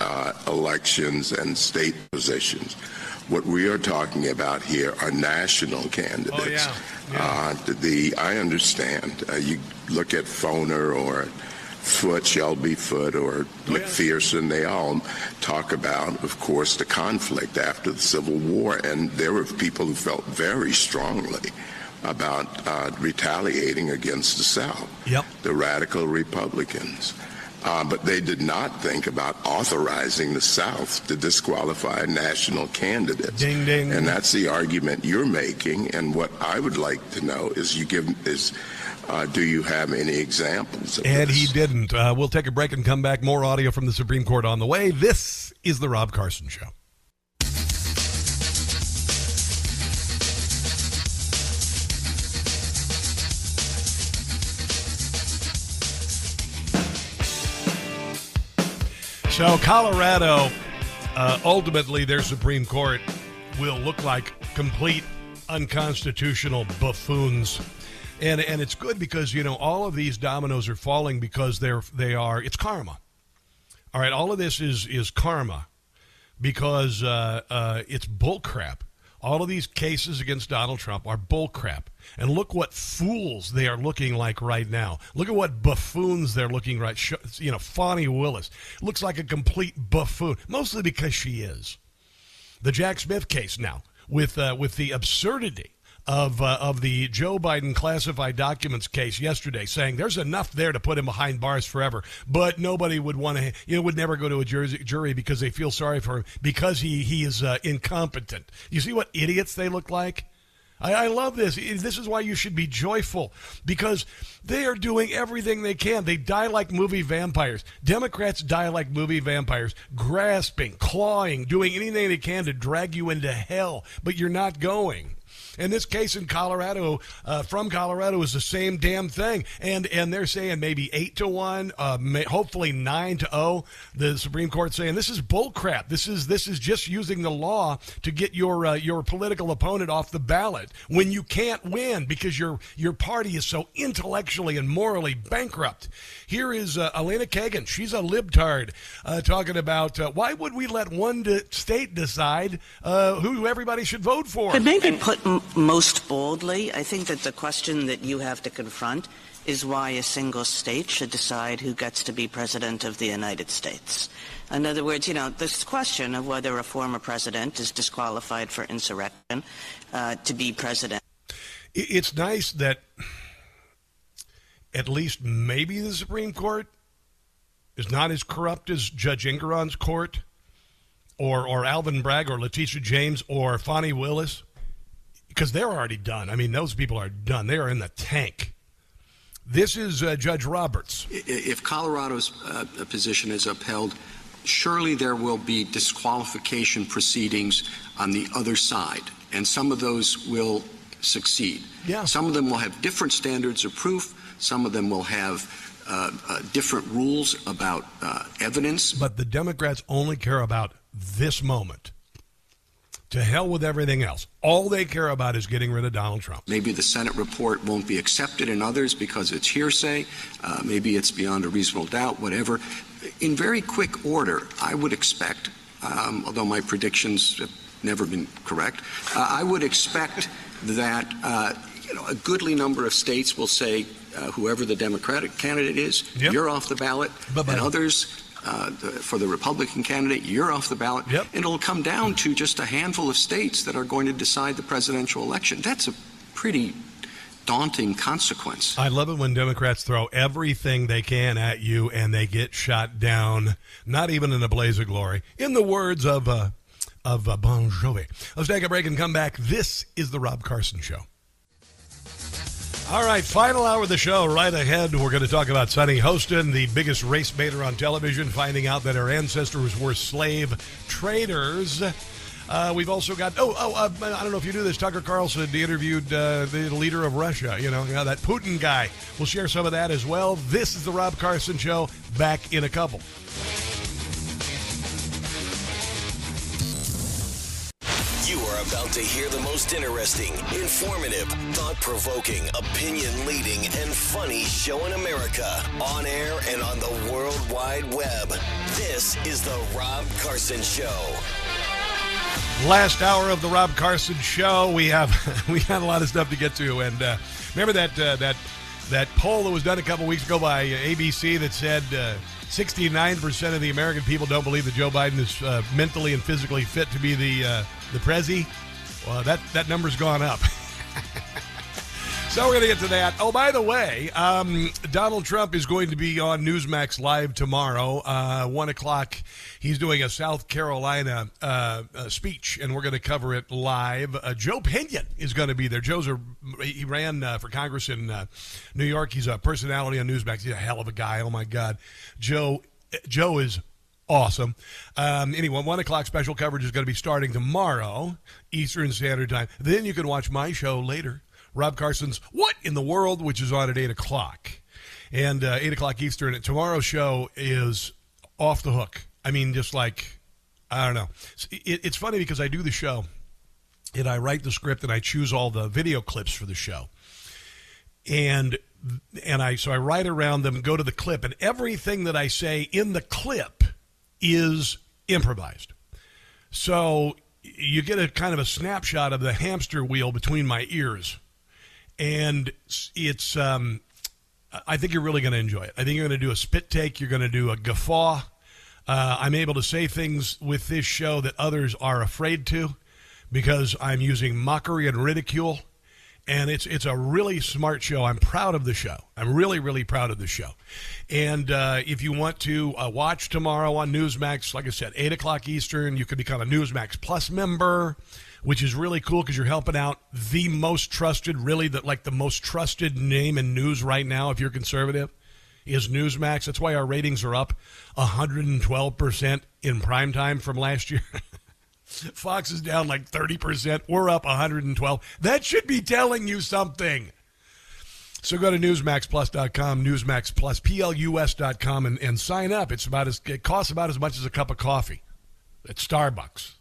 uh, elections and state positions. What we are talking about here are national candidates. Oh Uh, the I understand. Uh, you look at Foner or Foote, Shelby Foote, or McPherson, they all talk about, of course, the conflict after the Civil War. And there were people who felt very strongly about uh, retaliating against the South, yep. the radical Republicans. Uh, but they did not think about authorizing the South to disqualify national candidates. Ding, ding. And that's the argument you're making. And what I would like to know is you give is uh, do you have any examples? and this? he didn't. Uh, we'll take a break and come back. More audio from the Supreme Court on the way. This is the Rob Carson Show. So, Colorado, uh, ultimately, their Supreme Court will look like complete unconstitutional buffoons. And, and it's good because, you know, all of these dominoes are falling because they're, they are, it's karma. All right, all of this is, is karma because uh, uh, it's bullcrap. All of these cases against Donald Trump are bullcrap. And look what fools they are looking like right now. Look at what buffoons they're looking right. You know, Fani Willis looks like a complete buffoon, mostly because she is. The Jack Smith case now with uh, with the absurdity of uh, of the Joe Biden classified documents case yesterday, saying there's enough there to put him behind bars forever, but nobody would want to, you know, would never go to a jury, jury because they feel sorry for him because he he is uh, incompetent. You see what idiots they look like. I, I love this. This is why you should be joyful because they are doing everything they can. They die like movie vampires. Democrats die like movie vampires, grasping, clawing, doing anything they can to drag you into hell, but you're not going. And this case in Colorado, uh, from Colorado, is the same damn thing. And and they're saying maybe eight to one, uh, may, hopefully nine to zero. Oh. The Supreme Court saying this is bullcrap. This is this is just using the law to get your uh, your political opponent off the ballot when you can't win because your your party is so intellectually and morally bankrupt. Here is uh, Elena Kagan. She's a libtard uh, talking about uh, why would we let one state decide who everybody should vote for? But maybe put most boldly, I think that the question that you have to confront is why a single state should decide who gets to be president of the United States. In other words, you know, this question of whether a former president is disqualified for insurrection uh, to be president. It's nice that at least maybe the Supreme Court is not as corrupt as Judge Engoron's court or, or Alvin Bragg or Letitia James or Fani Willis because they're already done. I mean, those people are done. They are in the tank. This is uh, Judge Roberts. If Colorado's uh, position is upheld, surely there will be disqualification proceedings on the other side, and some of those will succeed. Yeah. Some of them will have different standards of proof. Some of them will have uh, uh, different rules about uh, evidence. But the Democrats only care about this moment. To hell with everything else. All they care about is getting rid of Donald Trump. Maybe the Senate report won't be accepted in others because it's hearsay. Uh, maybe it's beyond a reasonable doubt, whatever. In very quick order, I would expect, um, although my predictions have never been correct, uh, I would expect that uh, you know, a goodly number of states will say, uh, whoever the Democratic candidate is, Yep. you're off the ballot, Bye-bye. and others. Uh, the, for the Republican candidate, you're off the ballot. Yep. And it'll come down to just a handful of states that are going to decide the presidential election. That's a pretty daunting consequence. I love it when Democrats throw everything they can at you and they get shot down, not even in a blaze of glory. In the words of uh, of uh, Bon Jovi. Let's take a break and come back. This is the Rob Carson Show. All right, final hour of the show right ahead. We're going to talk about Sunny Hostin, the biggest race baiter on television, finding out that her ancestors were slave traders. Uh, we've also got oh oh uh, I don't know if you knew this. Tucker Carlson interviewed uh, the leader of Russia. You know, you know that Putin guy. We'll share some of that as well. This is the Rob Carson Show. Back in a couple. You are about to hear the most interesting, informative, thought provoking, opinion leading, and funny show in America on air and on the World Wide Web. This is The Rob Carson Show. Last hour of the Rob Carson Show. We have <laughs> we had a lot of stuff to get to, and uh, remember that uh, that that poll that was done a couple weeks ago by ABC that said uh, 69% of the American people don't believe that Joe Biden is uh, mentally and physically fit to be the uh, the prezi. Well, that that number's gone up. <laughs> So we're going to get to that. Oh, by the way, um, Donald Trump is going to be on Newsmax Live tomorrow, uh, 1 o'clock. He's doing a South Carolina uh, uh, speech, and we're going to cover it live. Uh, Joe Pinion is going to be there. Joe's a, he ran uh, for Congress in uh, New York. He's a personality on Newsmax. He's a hell of a guy. Oh, my God. Joe, Joe is awesome. Um, anyway, one o'clock special coverage is going to be starting tomorrow, Eastern Standard Time. Then you can watch my show later. Rob Carson's What in the World, which is on at 8 o'clock. And uh, 8 o'clock Eastern. Tomorrow's show is off the hook. I mean, just like, I don't know. It, it's funny because I do the show and I write the script and I choose all the video clips for the show. And and I so I write around them, go to the clip, and everything that I say in the clip is improvised. So you get a kind of a snapshot of the hamster wheel between my ears and it's um, I think you're really going to enjoy it. I think you're going to do a spit take. You're going to do a guffaw. Uh, I'm able to say things with this show that others are afraid to because I'm using mockery and ridicule. And it's it's a really smart show. I'm proud of the show. I'm really really proud of the show. And uh, if you want to uh, watch tomorrow on Newsmax, like I said, eight o'clock Eastern, you can become a Newsmax Plus member which is really cool because you're helping out the most trusted, really, the, like the most trusted name in news right now, if you're conservative, is Newsmax. That's why our ratings are up 112% in prime time from last year. <laughs> Fox is down like 30%. We're up 112. That should be telling you something. So go to newsmaxplus.com, newsmaxplus, P-L-U-S.com, and, and sign up. It's about as, it costs about as much as a cup of coffee at Starbucks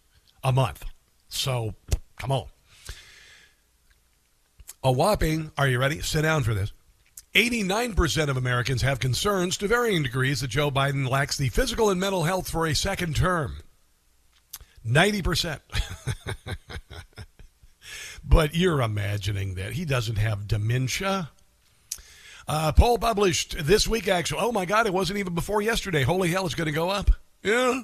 a month. So, come on. A whopping, are you ready? Sit down for this. 89% of Americans have concerns to varying degrees that Joe Biden lacks the physical and mental health for a second term. 90%. <laughs> but you're imagining that. He doesn't have dementia. Uh, poll published this week, actually. Oh my God, it wasn't even before yesterday. Holy hell, it's going to go up. Yeah.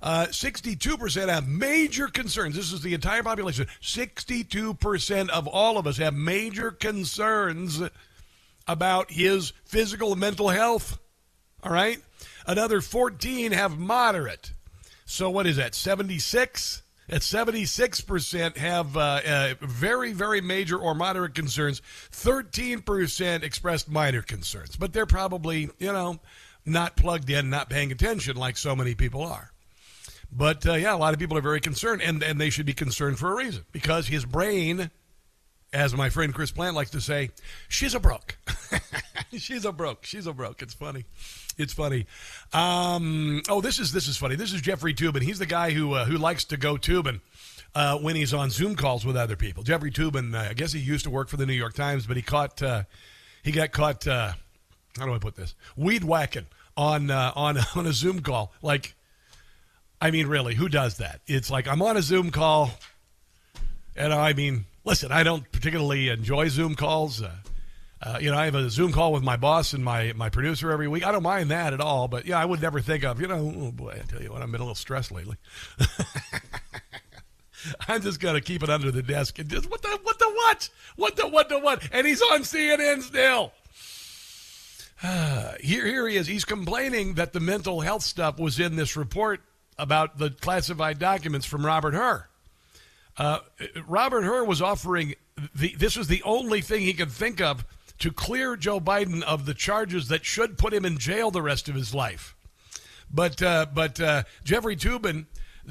Uh, 62% have major concerns. This is the entire population. 62% of all of us have major concerns about his physical and mental health. All right? Another 14 have moderate. So what is that? 76? At 76% have uh, uh, very, very major or moderate concerns. 13% expressed minor concerns. But they're probably, you know, not plugged in, not paying attention like so many people are. But uh, yeah, a lot of people are very concerned, and, and they should be concerned for a reason because his brain, as my friend Chris Plante likes to say, she's a broke. <laughs> she's a broke. She's a broke. It's funny. It's funny. Um, oh, this is this is funny. This is Jeffrey Toobin. He's the guy who uh, who likes to go tubing uh, when he's on Zoom calls with other people. Jeffrey Toobin. Uh, I guess he used to work for the New York Times, but he caught uh, he got caught. Uh, how do I put this? Weed whacking on uh, on <laughs> on a Zoom call. Like I mean, really, who does that? It's like I'm on a Zoom call, and I mean, listen, I don't particularly enjoy Zoom calls. Uh, uh, you know, I have a Zoom call with my boss and my, my producer every week. I don't mind that at all, but yeah, I would never think of, you know, oh boy, I tell you what, I've been a little stressed lately. <laughs> I'm just gonna keep it under the desk and just what the what the what what the what the what and he's on CNN still. <sighs> here here he is. He's complaining that the mental health stuff was in this report about the classified documents from Robert Hur. Uh, Robert Hur was offering the, this was the only thing he could think of to clear Joe Biden of the charges that should put him in jail the rest of his life. But uh, but uh, Jeffrey Toobin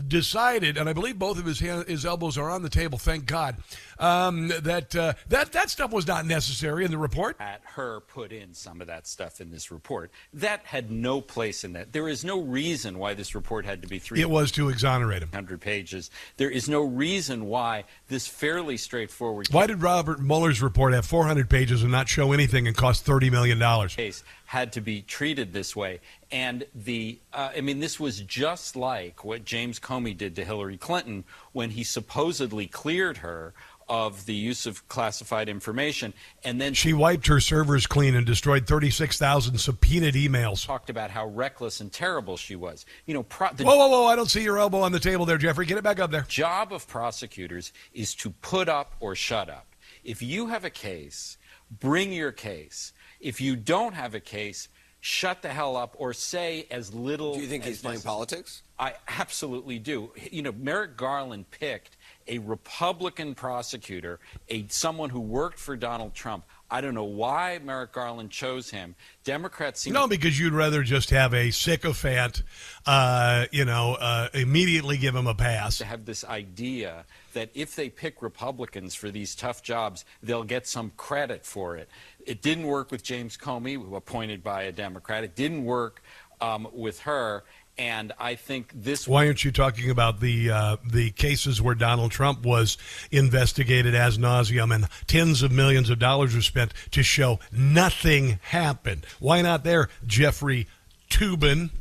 decided, and I believe both of his hand, his elbows are on the table. Thank God um, that uh, that that stuff was not necessary in the report. At Hur put in some of that stuff in this report. That had no place in that. There is no reason why this report had to be three. It was to exonerate him. Hundred pages. There is no reason why this fairly straightforward. Why did Robert Mueller's report have 400 pages and not show anything and cost 30 million dollars? Case had to be treated this way. And the, uh, I mean, this was just like what James Comey did to Hillary Clinton when he supposedly cleared her of the use of classified information, and then She wiped her servers clean and destroyed 36,000 subpoenaed emails. talked about how reckless and terrible she was. You know, pro- the Whoa, whoa, whoa! I don't see your elbow on the table there, Jeffrey. Get it back up there. job of prosecutors is to put up or shut up. If you have a case, bring your case. If you don't have a case, shut the hell up or say as little. Do you think as he's playing politics? I absolutely do. You know, Merrick Garland picked a Republican prosecutor, a someone who worked for Donald Trump. I don't know why Merrick Garland chose him. Democrats seem No, because you'd rather just have a sycophant, uh, you know, uh, immediately give him a pass. to have this idea that if they pick Republicans for these tough jobs, they'll get some credit for it. It didn't work with James Comey, who appointed by a Democrat. It didn't work um, with Hur. And I think this Why aren't you talking about the uh, the cases where Donald Trump was investigated as nauseum and tens of millions of dollars were spent to show nothing happened? Why not there, Jeffrey Toobin?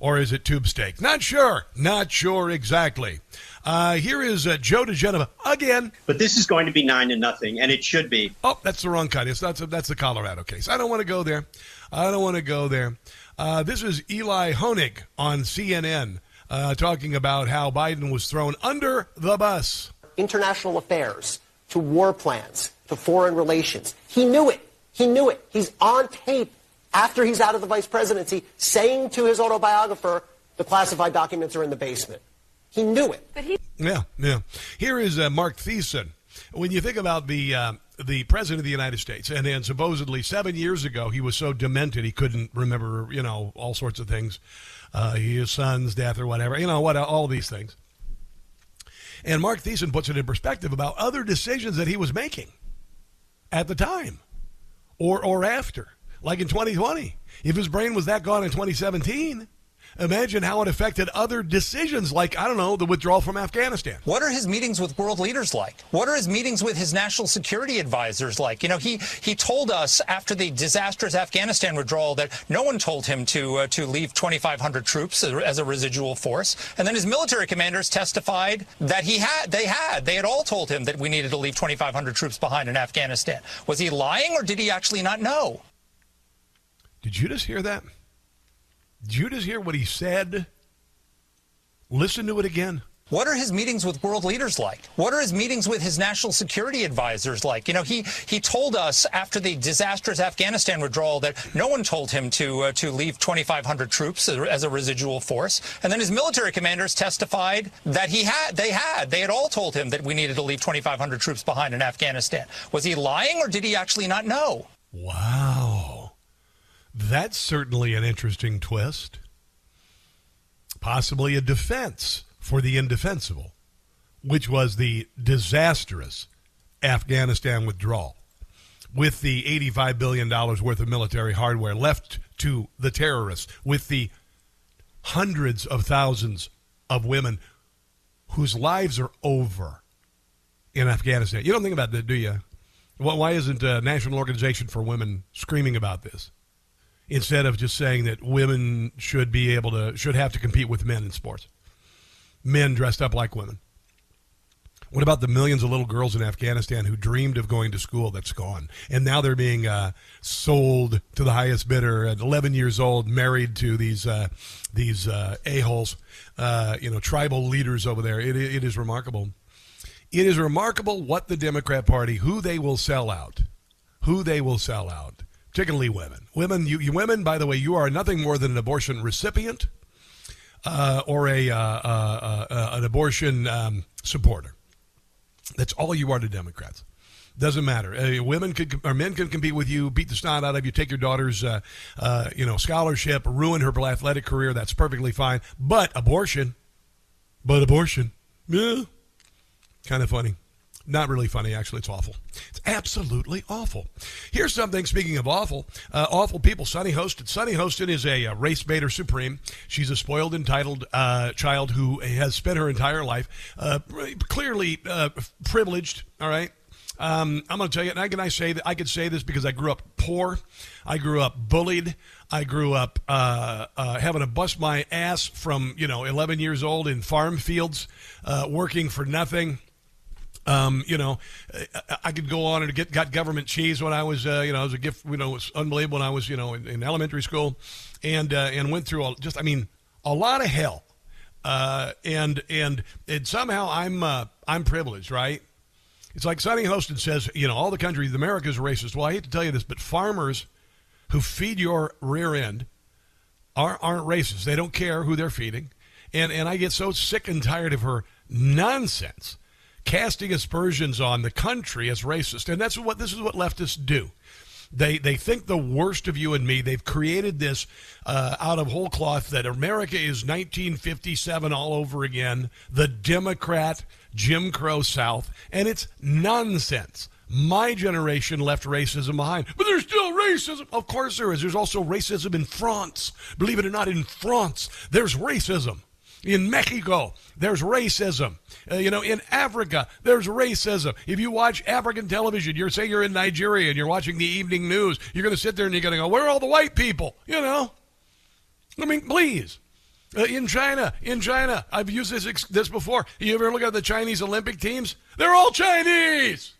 Or is it Tube Steak? Not sure. Not sure exactly. Uh, here is uh, Joe diGenova again. But this is going to be nine to nothing, and it should be. Oh, that's the wrong kind. It's that's that's the Colorado case. I don't want to go there. I don't want to go there. Uh, this is Elie Honig on CNN uh, talking about how Biden was thrown under the bus. international affairs to war plans to foreign relations. He knew it. He knew it. He's on tape after he's out of the vice presidency saying to his autobiographer, the classified documents are in the basement. He knew it. But he Yeah, yeah. Here is uh, Mark Thiessen. When you think about the uh, the president of the United States, and then supposedly seven years ago he was so demented he couldn't remember, you know, all sorts of things, uh, his son's death or whatever, you know, what all these things. And Mark Thiessen puts it in perspective about other decisions that he was making at the time or or after, like in 2020. If his brain was that gone in 2017, imagine how it affected other decisions, like I don't know, the withdrawal from Afghanistan. What are his meetings with world leaders like? What are his meetings with his national security advisors like? You know, he he told us after the disastrous Afghanistan withdrawal that no one told him to uh, to leave 2,500 troops as, as a residual force, and then his military commanders testified that he had they had they had all told him that we needed to leave 2,500 troops behind in Afghanistan. Was he lying, or did he actually not know? Did you just hear that? Did you just hear what he said? Listen to it again. What are his meetings with world leaders like? What are his meetings with his national security advisors like? You know, he he told us after the disastrous Afghanistan withdrawal that no one told him to uh, to leave 2,500 troops as, as a residual force, and then his military commanders testified that he had they had they had all told him that we needed to leave 2,500 troops behind in Afghanistan. Was he lying, or did he actually not know? Wow. That's certainly an interesting twist. Possibly a defense for the indefensible, which was the disastrous Afghanistan withdrawal, with the $85 billion worth of military hardware left to the terrorists, with the hundreds of thousands of women whose lives are over in Afghanistan. You don't think about that, do you? Why isn't a National Organization for Women screaming about this instead of just saying that women should be able to should have to compete with men in sports? Men dressed up like women. What about the millions of little girls in Afghanistan who dreamed of going to school that's gone? And now they're being uh, sold to the highest bidder at 11 years old, married to these uh, these uh, a-holes, uh, you know, tribal leaders over there. It, it is remarkable. It is remarkable what the Democrat Party, who they will sell out, who they will sell out, particularly women. Women, you, you women, by the way, you are nothing more than an abortion recipient uh, or a uh, uh, uh, an abortion um, supporter. That's all you are to Democrats. Doesn't matter. Uh, women could or men can compete with you, beat the snot out of you, take your daughter's uh, uh, you know scholarship, ruin her athletic career. That's perfectly fine. But abortion, but abortion, yeah, kind of funny. Not really funny, actually. It's awful. It's absolutely awful. Here's something, speaking of awful, uh, awful people. Sunny Hostin. Sunny Hostin is a, uh race baiter supreme. She's a spoiled, entitled uh, child who has spent her entire life uh, clearly uh, privileged, all right? Um, I'm going to tell you, and I can I say that I could say this because I grew up poor, I grew up bullied, I grew up uh, uh, having to bust my ass from you know 11 years old in farm fields, uh, working for nothing Um, you know, I, could go on and get got government cheese when I was, uh, you know, as a gift. You know, it was unbelievable when I was, you know, in, in elementary school, and uh, and went through all, just, I mean, a lot of hell, uh, and and and somehow I'm uh, I'm privileged, right? It's like Sunny Hostin says, you know, all the countries, America's racist. Well, I hate to tell you this, but farmers who feed your rear end are, aren't racist. They don't care who they're feeding. And, and I get so sick and tired of her nonsense casting aspersions on the country as racist. And that's what this is what leftists do. They they think the worst of you and me. They've created this uh, out of whole cloth that America is 1957 all over again, the Democrat Jim Crow South, and it's nonsense. My generation left racism behind, but there's still racism. Of course there is. There's also racism in France. Believe it or not, in France there's racism. In Mexico, there's racism. Uh, you know, in Africa, there's racism. If you watch African television, you're saying you're in Nigeria and you're watching the evening news, you're going to sit there and you're going to go, "Where are all the white people?" You know. I mean, please. Uh, in China, in China, I've used this this before. You ever look at the Chinese Olympic teams? They're all Chinese.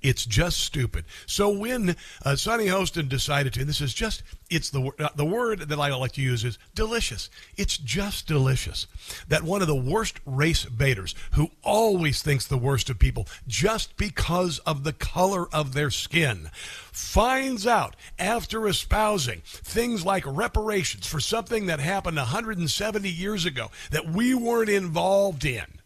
It's just stupid. So when uh, Sunny Hostin decided to, and this is just, it's the uh, the word that I like to use is delicious. It's just delicious that one of the worst race baiters, who always thinks the worst of people just because of the color of their skin, finds out after espousing things like reparations for something that happened 170 years ago that we weren't involved in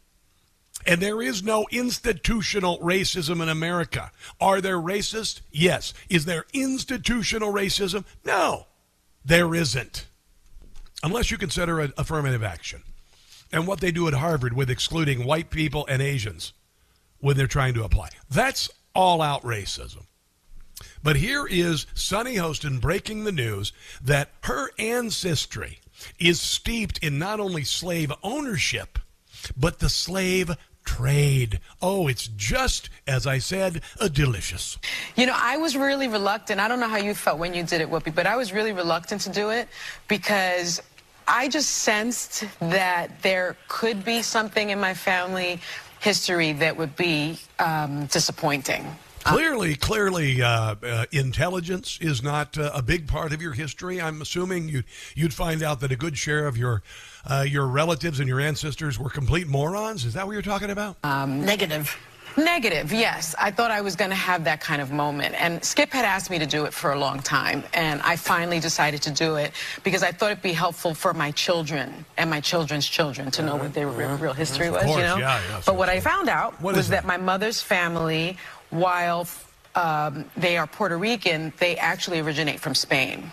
and there is no institutional racism in America. Are there racists? Yes. Is there institutional racism? No, there isn't. Unless you consider affirmative action. And what they do at Harvard with excluding white people and Asians when they're trying to apply. That's all out racism. But here is Sunny Hostin breaking the news that her ancestry is steeped in not only slave ownership, but the slave trade. Oh, it's just, as I said, a delicious. You know, I was really reluctant. I don't know how you felt when you did it, Whoopi, but I was really reluctant to do it because I just sensed that there could be something in my family history that would be um, disappointing. Clearly, clearly, uh, uh, intelligence is not uh, a big part of your history. I'm assuming you, you'd find out that a good share of your uh, your relatives and your ancestors were complete morons. Is that what you're talking about? Um, Negative. Negative, yes. I thought I was going to have that kind of moment. And Skip had asked me to do it for a long time. And I finally decided to do it because I thought it'd be helpful for my children and my children's children to know what their real, real history was, course, you know? yeah, yeah, but what I found out What was that that? my mother's family, while um, they are Puerto Rican, they actually originate from Spain.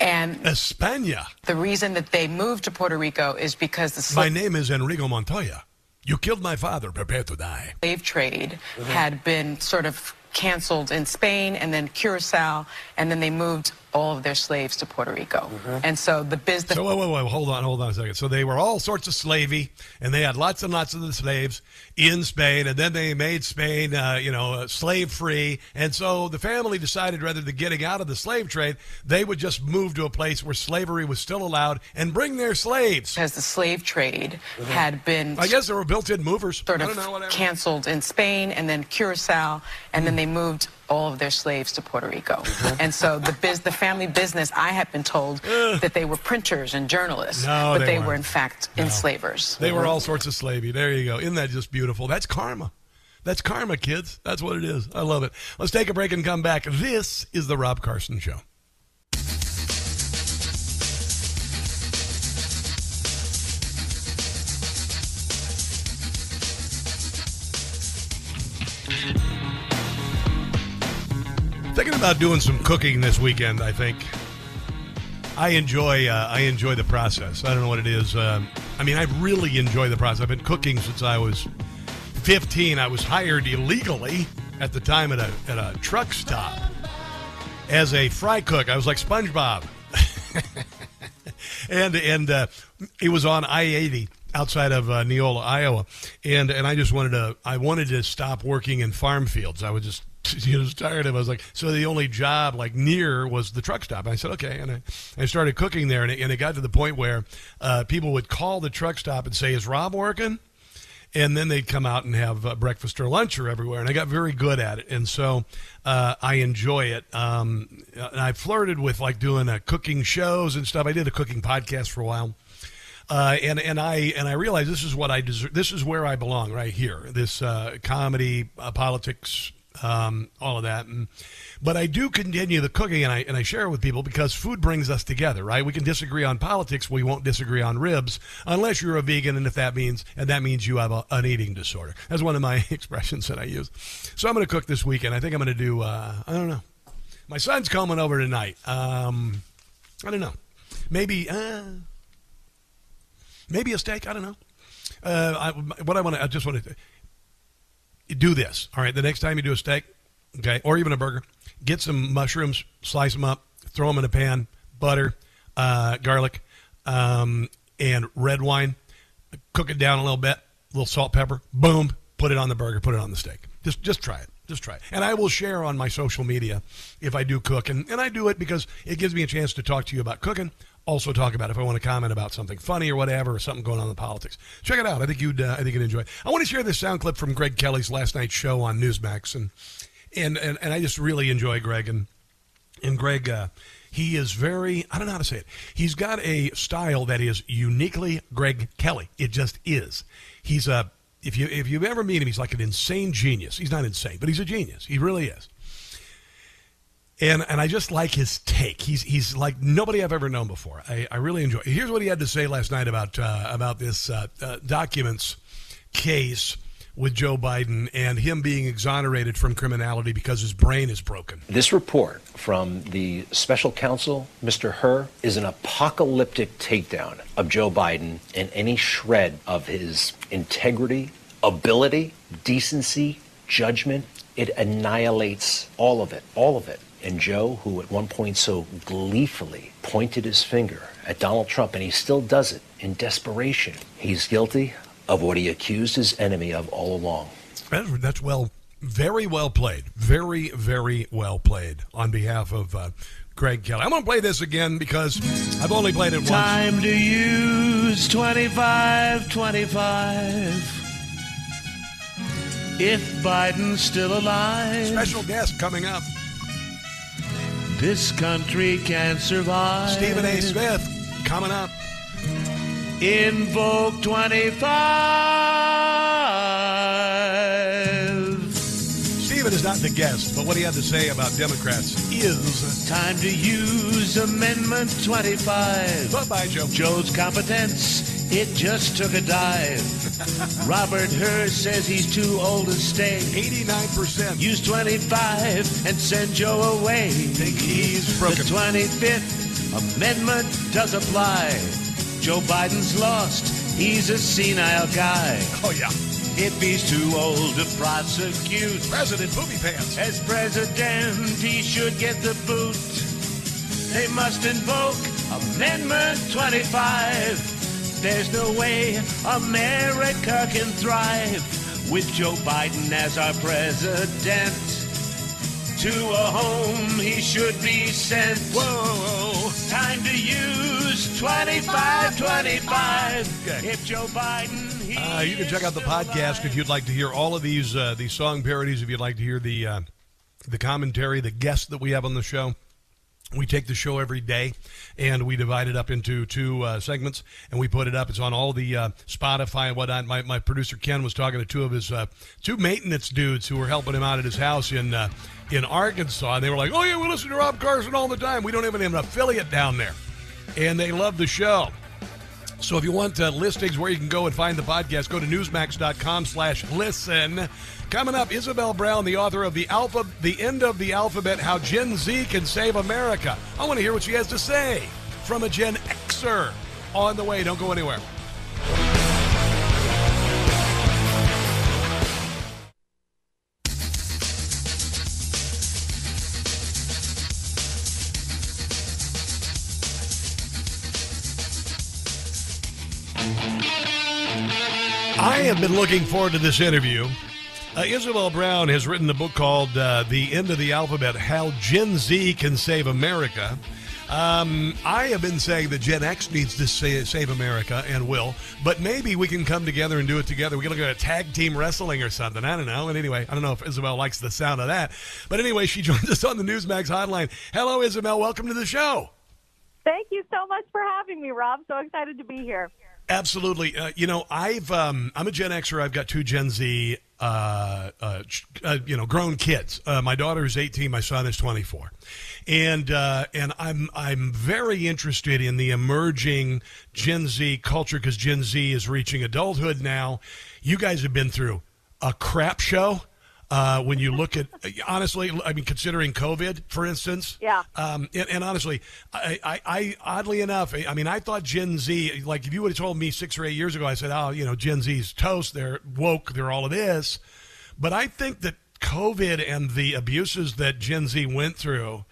And España. the reason that they moved to Puerto Rico is because the My name is Inigo Montoya. You killed my father. Prepare to die. slave trade had been sort of canceled in Spain and then Curacao, and then they moved all of their slaves to Puerto Rico. And so the business. So wait, wait, wait, hold on, hold on a second. So they were all sorts of slavey, and they had lots and lots of the slaves in Spain, and then they made Spain, uh, you know, uh, slave free. And so the family decided rather than getting out of the slave trade, they would just move to a place where slavery was still allowed and bring their slaves. As the slave trade uh-huh. had been. I guess there were built-in movers. Sort of know, canceled in Spain and then Curacao, and then they moved all of their slaves to Puerto Rico. Uh-huh. And so the biz, the family business, I have been told <laughs> that they were printers and journalists, No, but they they, were in fact enslavers. They were mm-hmm. all sorts of slavey. There you go. Isn't that just beautiful? That's karma. That's karma, kids. That's what it is. I love it. Let's take a break and come back. This is the Rob Carson Show. Thinking about doing some cooking this weekend. I think I enjoy. Uh, I enjoy the process. I don't know what it is. Um, I mean, I really enjoy the process. I've been cooking since I was 15. I was hired illegally at the time at a at a truck stop as a fry cook. I was like SpongeBob, <laughs> and and uh, it was on I eighty outside of uh, Neola, Iowa, and and I just wanted to I wanted to stop working in farm fields. I was just <laughs> you know tired of. it. I was like, so the only job like near was the truck stop. And I said okay, and I, I started cooking there, and it, and it got to the point where uh, people would call the truck stop and say, "Is Rob working?" And then they'd come out and have uh, breakfast or lunch or everywhere. And I got very good at it, and so uh, I enjoy it. Um, and I flirted with like doing uh, cooking shows and stuff. I did a cooking podcast for a while. Uh, and and I and I realized this is what I deserve. This is where I belong, right here. This uh, comedy, uh, politics, um, all of that. And, but I do continue the cooking, and I and I share it with people because food brings us together, right? We can disagree on politics, we won't disagree on ribs, unless you're a vegan, and if that means and that means you have a, an eating disorder. That's one of my <laughs> expressions that I use. So I'm going to cook this weekend. I think I'm going to do. Uh, I don't know. My son's coming over tonight. Um, I don't know. Maybe. Uh, maybe a steak. I don't know. Uh, I, what I want to, I just want to do this. All right, the next time you do a steak, okay, or even a burger, get some mushrooms, slice them up, throw them in a pan, butter, uh, garlic, um, and red wine. Cook it down a little bit, a little salt, pepper. Boom, put it on the burger, put it on the steak. Just, just try it. Just try it. And I will share on my social media if I do cook. And, and I do it because it gives me a chance to talk to you about cooking also talk about if I want to comment about something funny or whatever, or something going on in politics. Check it out. I think you'd uh, I think you'd enjoy it. I want to share this sound clip from Greg Kelly's last night's show on Newsmax, and and and, and I just really enjoy Greg and and Greg. Uh, he is very I don't know how to say it. He's got a style that is uniquely Greg Kelly. It just is. He's a if you if you've ever met him, he's like an insane genius. He's not insane, but he's a genius. He really is and and I just like his take. He's he's like nobody I've ever known before. I, I really enjoy. Here's what he had to say last night about uh, about this uh, uh, documents case with Joe Biden and him being exonerated from criminality because his brain is broken. This report from the special counsel, Mr. Hur, is an apocalyptic takedown of Joe Biden and any shred of his integrity, ability, decency, judgment. It annihilates all of it, all of it. And Joe, who at one point so gleefully pointed his finger at Donald Trump, and he still does it in desperation, he's guilty of what he accused his enemy of all along. That's well, very well played. Very, very well played on behalf of uh, Greg Kelly. I'm going to play this again because I've only played it once. Time to use 25 25. If Biden's still alive. Special guest coming up. This country can survive. Stephen A. Smith coming up. Invoke 25. Not the guest, but what he had to say about Democrats is time to use Amendment 25. Bye bye, Joe. Joe's competence, it just took a dive. <laughs> Robert Hur says he's too old to stay. 89%. Use 25 and send Joe away. Think he's broken. The 25th Amendment does apply. Joe Biden's lost. He's a senile guy. Oh, yeah. If he's too old to prosecute, President Booby Pants. As president, he should get the boot. They must invoke Amendment 25. There's no way America can thrive with Joe Biden as our president. To a home he should be sent. Whoa. Time to use 25 25. Okay. If Joe Biden. Uh, you can check out the podcast if you'd like to hear all of these uh, these song parodies. If you'd like to hear the uh, the commentary, the guests that we have on the show. We take the show every day, and we divide it up into two uh, segments, and we put it up. It's on all the uh, Spotify and whatnot. My, my producer Ken was talking to two of his uh, two maintenance dudes who were helping him out at his house in uh, in Arkansas, and they were like, "Oh yeah, we listen to Rob Carson all the time. We don't even have an affiliate down there, and they love the show." So if you want uh, listings where you can go and find the podcast, go to newsmax.com slash listen. Coming up, Isabel Brown, the author of the Alpha, The End of the Alphabet, How Gen Z Can Save America. I want to hear what she has to say from a Gen Xer on the way. Don't go anywhere. I have been looking forward to this interview. Uh, Isabel Brown has written a book called uh, The End of the Alphabet How Gen Z Can Save America. Um, I have been saying that Gen X needs to sa- save America and will, but maybe we can come together and do it together. We can look at a tag team wrestling or something. I don't know. And anyway, I don't know if Isabel likes the sound of that. But anyway, she <laughs> joins us on the Newsmax hotline. Hello, Isabel. Welcome to the show. Thank you so much for having me, Rob. So excited to be here. Absolutely. Uh, you know, I've um, I'm a Gen Xer. I've got two Gen Z, uh, uh, uh, you know, grown kids. Uh, my daughter is 18. My son is 24, and uh, and I'm I'm very interested in the emerging Gen Z culture because Gen Z is reaching adulthood now. You guys have been through a crap show. Uh, when you look at honestly, I mean, considering COVID, for instance, Yeah. um, and, and honestly, I, I, I oddly enough, I mean, I thought Gen Z, like if you would have told me six or eight years ago, I said, oh, you know, Gen Z's toast, they're woke, they're all of this. But I think that COVID and the abuses that Gen Z went through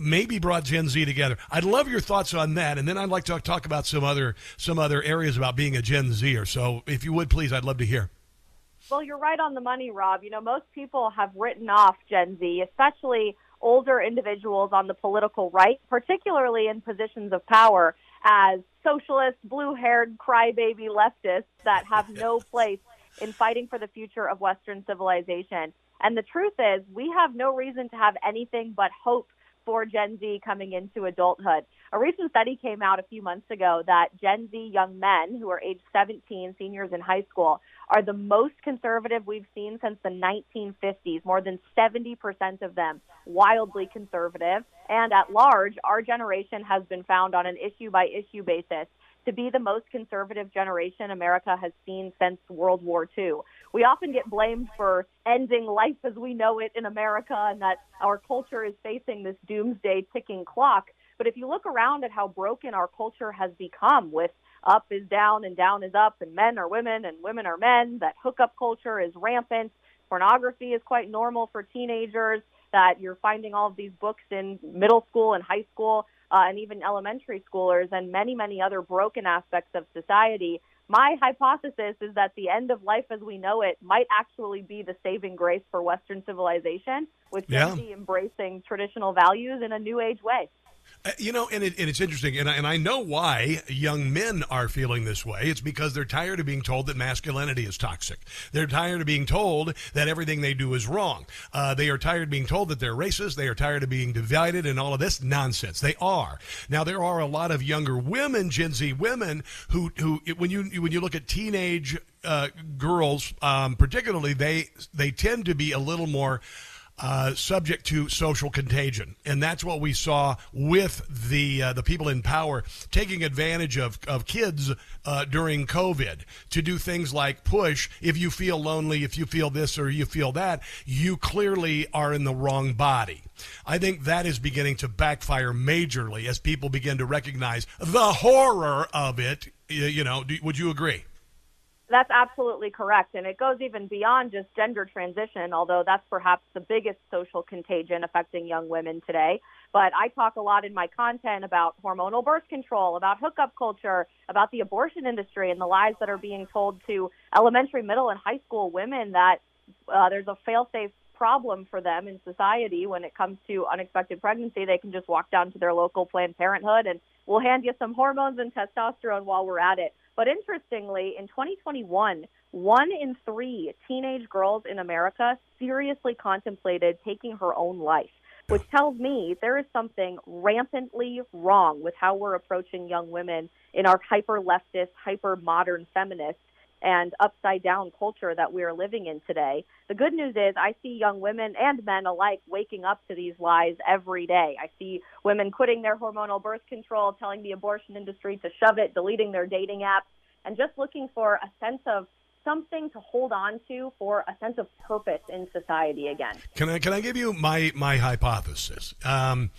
maybe brought Gen Z together. I'd love your thoughts on that, and then I'd like to talk about some other some other areas about being a Gen Zer. So, if you would please, I'd love to hear. Well, you're right on the money, Rob. You know, most people have written off Gen Z, especially older individuals on the political right, particularly in positions of power, as socialist, blue haired, crybaby leftists that have no <laughs> place in fighting for the future of Western civilization. And the truth is, we have no reason to have anything but hope for Gen Z coming into adulthood. A recent study came out a few months ago that Gen Z young men who are age 17, seniors in high school, are the most conservative we've seen since the 1950s. More than 70% of them wildly conservative. And at large, our generation has been found on an issue by issue basis to be the most conservative generation America has seen since World War II. We often get blamed for ending life as we know it in America and that our culture is facing this doomsday ticking clock. But if you look around at how broken our culture has become with up is down and down is up and men are women and women are men, that hookup culture is rampant, pornography is quite normal for teenagers, that you're finding all of these books in middle school and high school uh, and even elementary schoolers and many, many other broken aspects of society. My hypothesis is that the end of life as we know it might actually be the saving grace for Western civilization, with Yeah. Embracing traditional values in a new age way. Uh, You know, and, it, and it's interesting, and I, and I know why young men are feeling this way. It's because they're tired of being told that masculinity is toxic. They're tired of being told that everything they do is wrong. Uh, they are tired of being told that they're racist. They are tired of being divided and all of this nonsense. They are. Now, there are a lot of younger women, Gen Z women, who, who when you when you look at teenage uh, girls, um, particularly, they they tend to be a little more uh, subject to social contagion, and that's what we saw with the uh, the people in power taking advantage of of kids uh, during COVID to do things like push. If you feel lonely, if you feel this or you feel that, you clearly are in the wrong body. I think that is beginning to backfire majorly as people begin to recognize the horror of it. You know, do, would you agree? That's absolutely correct. And it goes even beyond just gender transition, although that's perhaps the biggest social contagion affecting young women today. But I talk a lot in my content about hormonal birth control, about hookup culture, about the abortion industry, and the lies that are being told to elementary, middle, and high school women that uh, there's a fail-safe problem for them in society when it comes to unexpected pregnancy. They can just walk down to their local Planned Parenthood and we'll hand you some hormones and testosterone while we're at it. But interestingly, in 2021, one in three teenage girls in America seriously contemplated taking her own life, which tells me there is something rampantly wrong with how we're approaching young women in our hyper leftist, hyper modern feminist and upside down culture that we are living in today. The good news is I see young women and men alike waking up to these lies every day. I see women quitting their hormonal birth control, telling the abortion industry to shove it, deleting their dating apps, and just looking for a sense of something to hold on to for a sense of purpose in society again. Can I can I give you my my hypothesis? Um,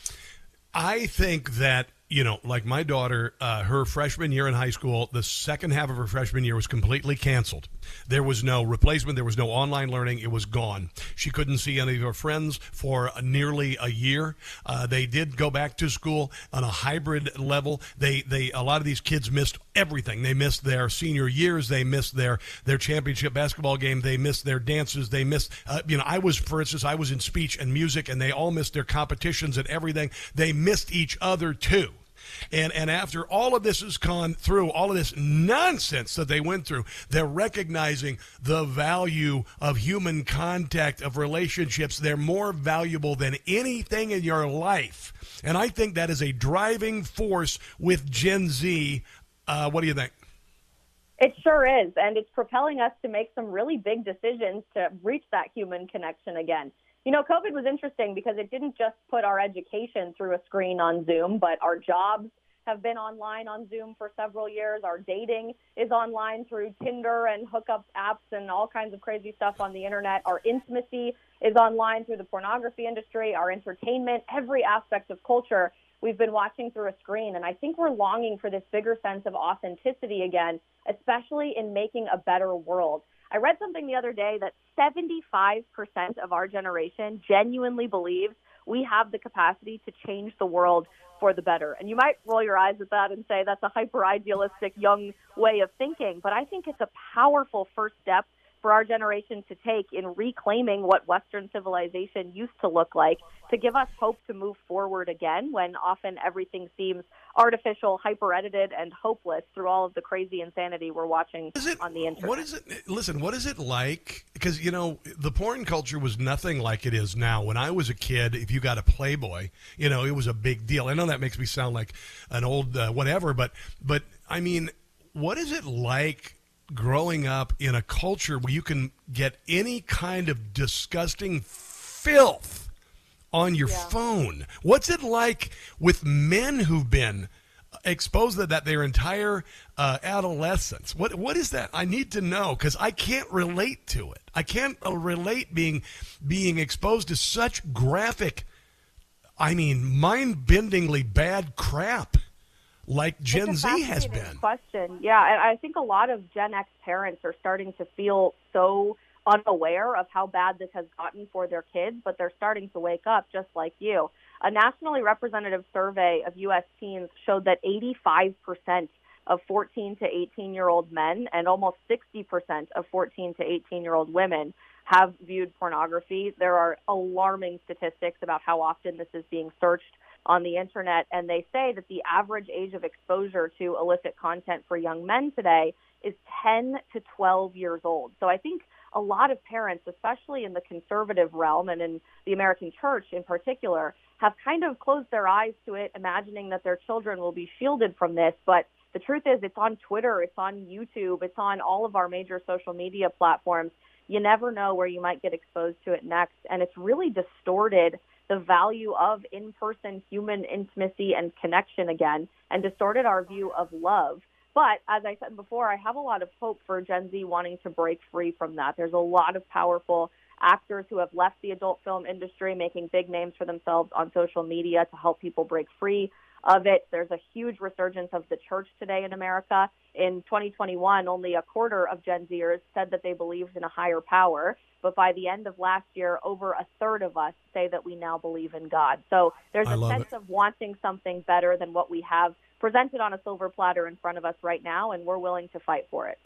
I think that you know, like my daughter, uh, her freshman year in high school, the second half of her freshman year was completely canceled. There was no replacement. There was no online learning. It was gone. She couldn't see any of her friends for nearly a year. Uh, they did go back to school on a hybrid level. They, they, a lot of these kids missed everything. They missed their senior years. They missed their, their championship basketball game. They missed their dances. They missed, uh, you know, I was, for instance, I was in speech and music and they all missed their competitions and everything. They missed each other too. And and after all of this has gone through, all of this nonsense that they went through, they're recognizing the value of human contact, of relationships. They're more valuable than anything in your life. And I think that is a driving force with Gen Z. Uh, what do you think? It sure is. And it's propelling us to make some really big decisions to reach that human connection again. You know, COVID was interesting because it didn't just put our education through a screen on Zoom, but our jobs have been online on Zoom for several years. Our dating is online through Tinder and hookup apps and all kinds of crazy stuff on the internet. Our intimacy is online through the pornography industry, our entertainment, every aspect of culture we've been watching through a screen. And I think we're longing for this bigger sense of authenticity again, especially in making a better world. I read something the other day that 75% of our generation genuinely believes we have the capacity to change the world for the better. And you might roll your eyes at that and say that's a hyper idealistic young way of thinking, but I think it's a powerful first step for our generation to take in reclaiming what Western civilization used to look like to give us hope to move forward again when often everything seems artificial, hyper edited, and hopeless through all of the crazy insanity we're watching it, on the internet. What is it? Listen, what is it like? Because, you know, the porn culture was nothing like it is now. When I was a kid, if you got a Playboy, you know, it was a big deal. I know that makes me sound like an old uh, whatever, but, but I mean, what is it like growing up in a culture where you can get any kind of disgusting filth on your yeah. phone. What's it like with men who've been exposed to that their entire uh, adolescence? What what is that? I need to know because I can't relate to it. I can't uh, relate being being exposed to such graphic, I mean, mind-bendingly bad crap like Gen Z has been. Question, yeah, and I think a lot of Gen X parents are starting to feel so unaware of how bad this has gotten for their kids, but they're starting to wake up just like you. A nationally representative survey of U.S. teens showed that 85% of 14 to 18 year old men and almost 60% of 14 to 18 year old women have viewed pornography. There are alarming statistics about how often this is being searched on the internet, and they say that the average age of exposure to illicit content for young men today is 10 to 12 years old. So I think a lot of parents, especially in the conservative realm and in the American church in particular, have kind of closed their eyes to it, imagining that their children will be shielded from this. But the truth is, it's on Twitter, it's on YouTube, it's on all of our major social media platforms. You never know where you might get exposed to it next. And it's really distorted the value of in person human intimacy and connection again and distorted our view of love. But as I said before, I have a lot of hope for Gen Z wanting to break free from that. There's a lot of powerful actors who have left the adult film industry, making big names for themselves on social media to help people break free of it. There's a huge resurgence of the church today in America. In 2021, only a quarter of Gen Zers said that they believed in a higher power. But by the end of last year, over a third of us say that we now believe in God. So there's a sense it. of wanting something better than what we have presented on a silver platter in front of us right now, and we're willing to fight for it.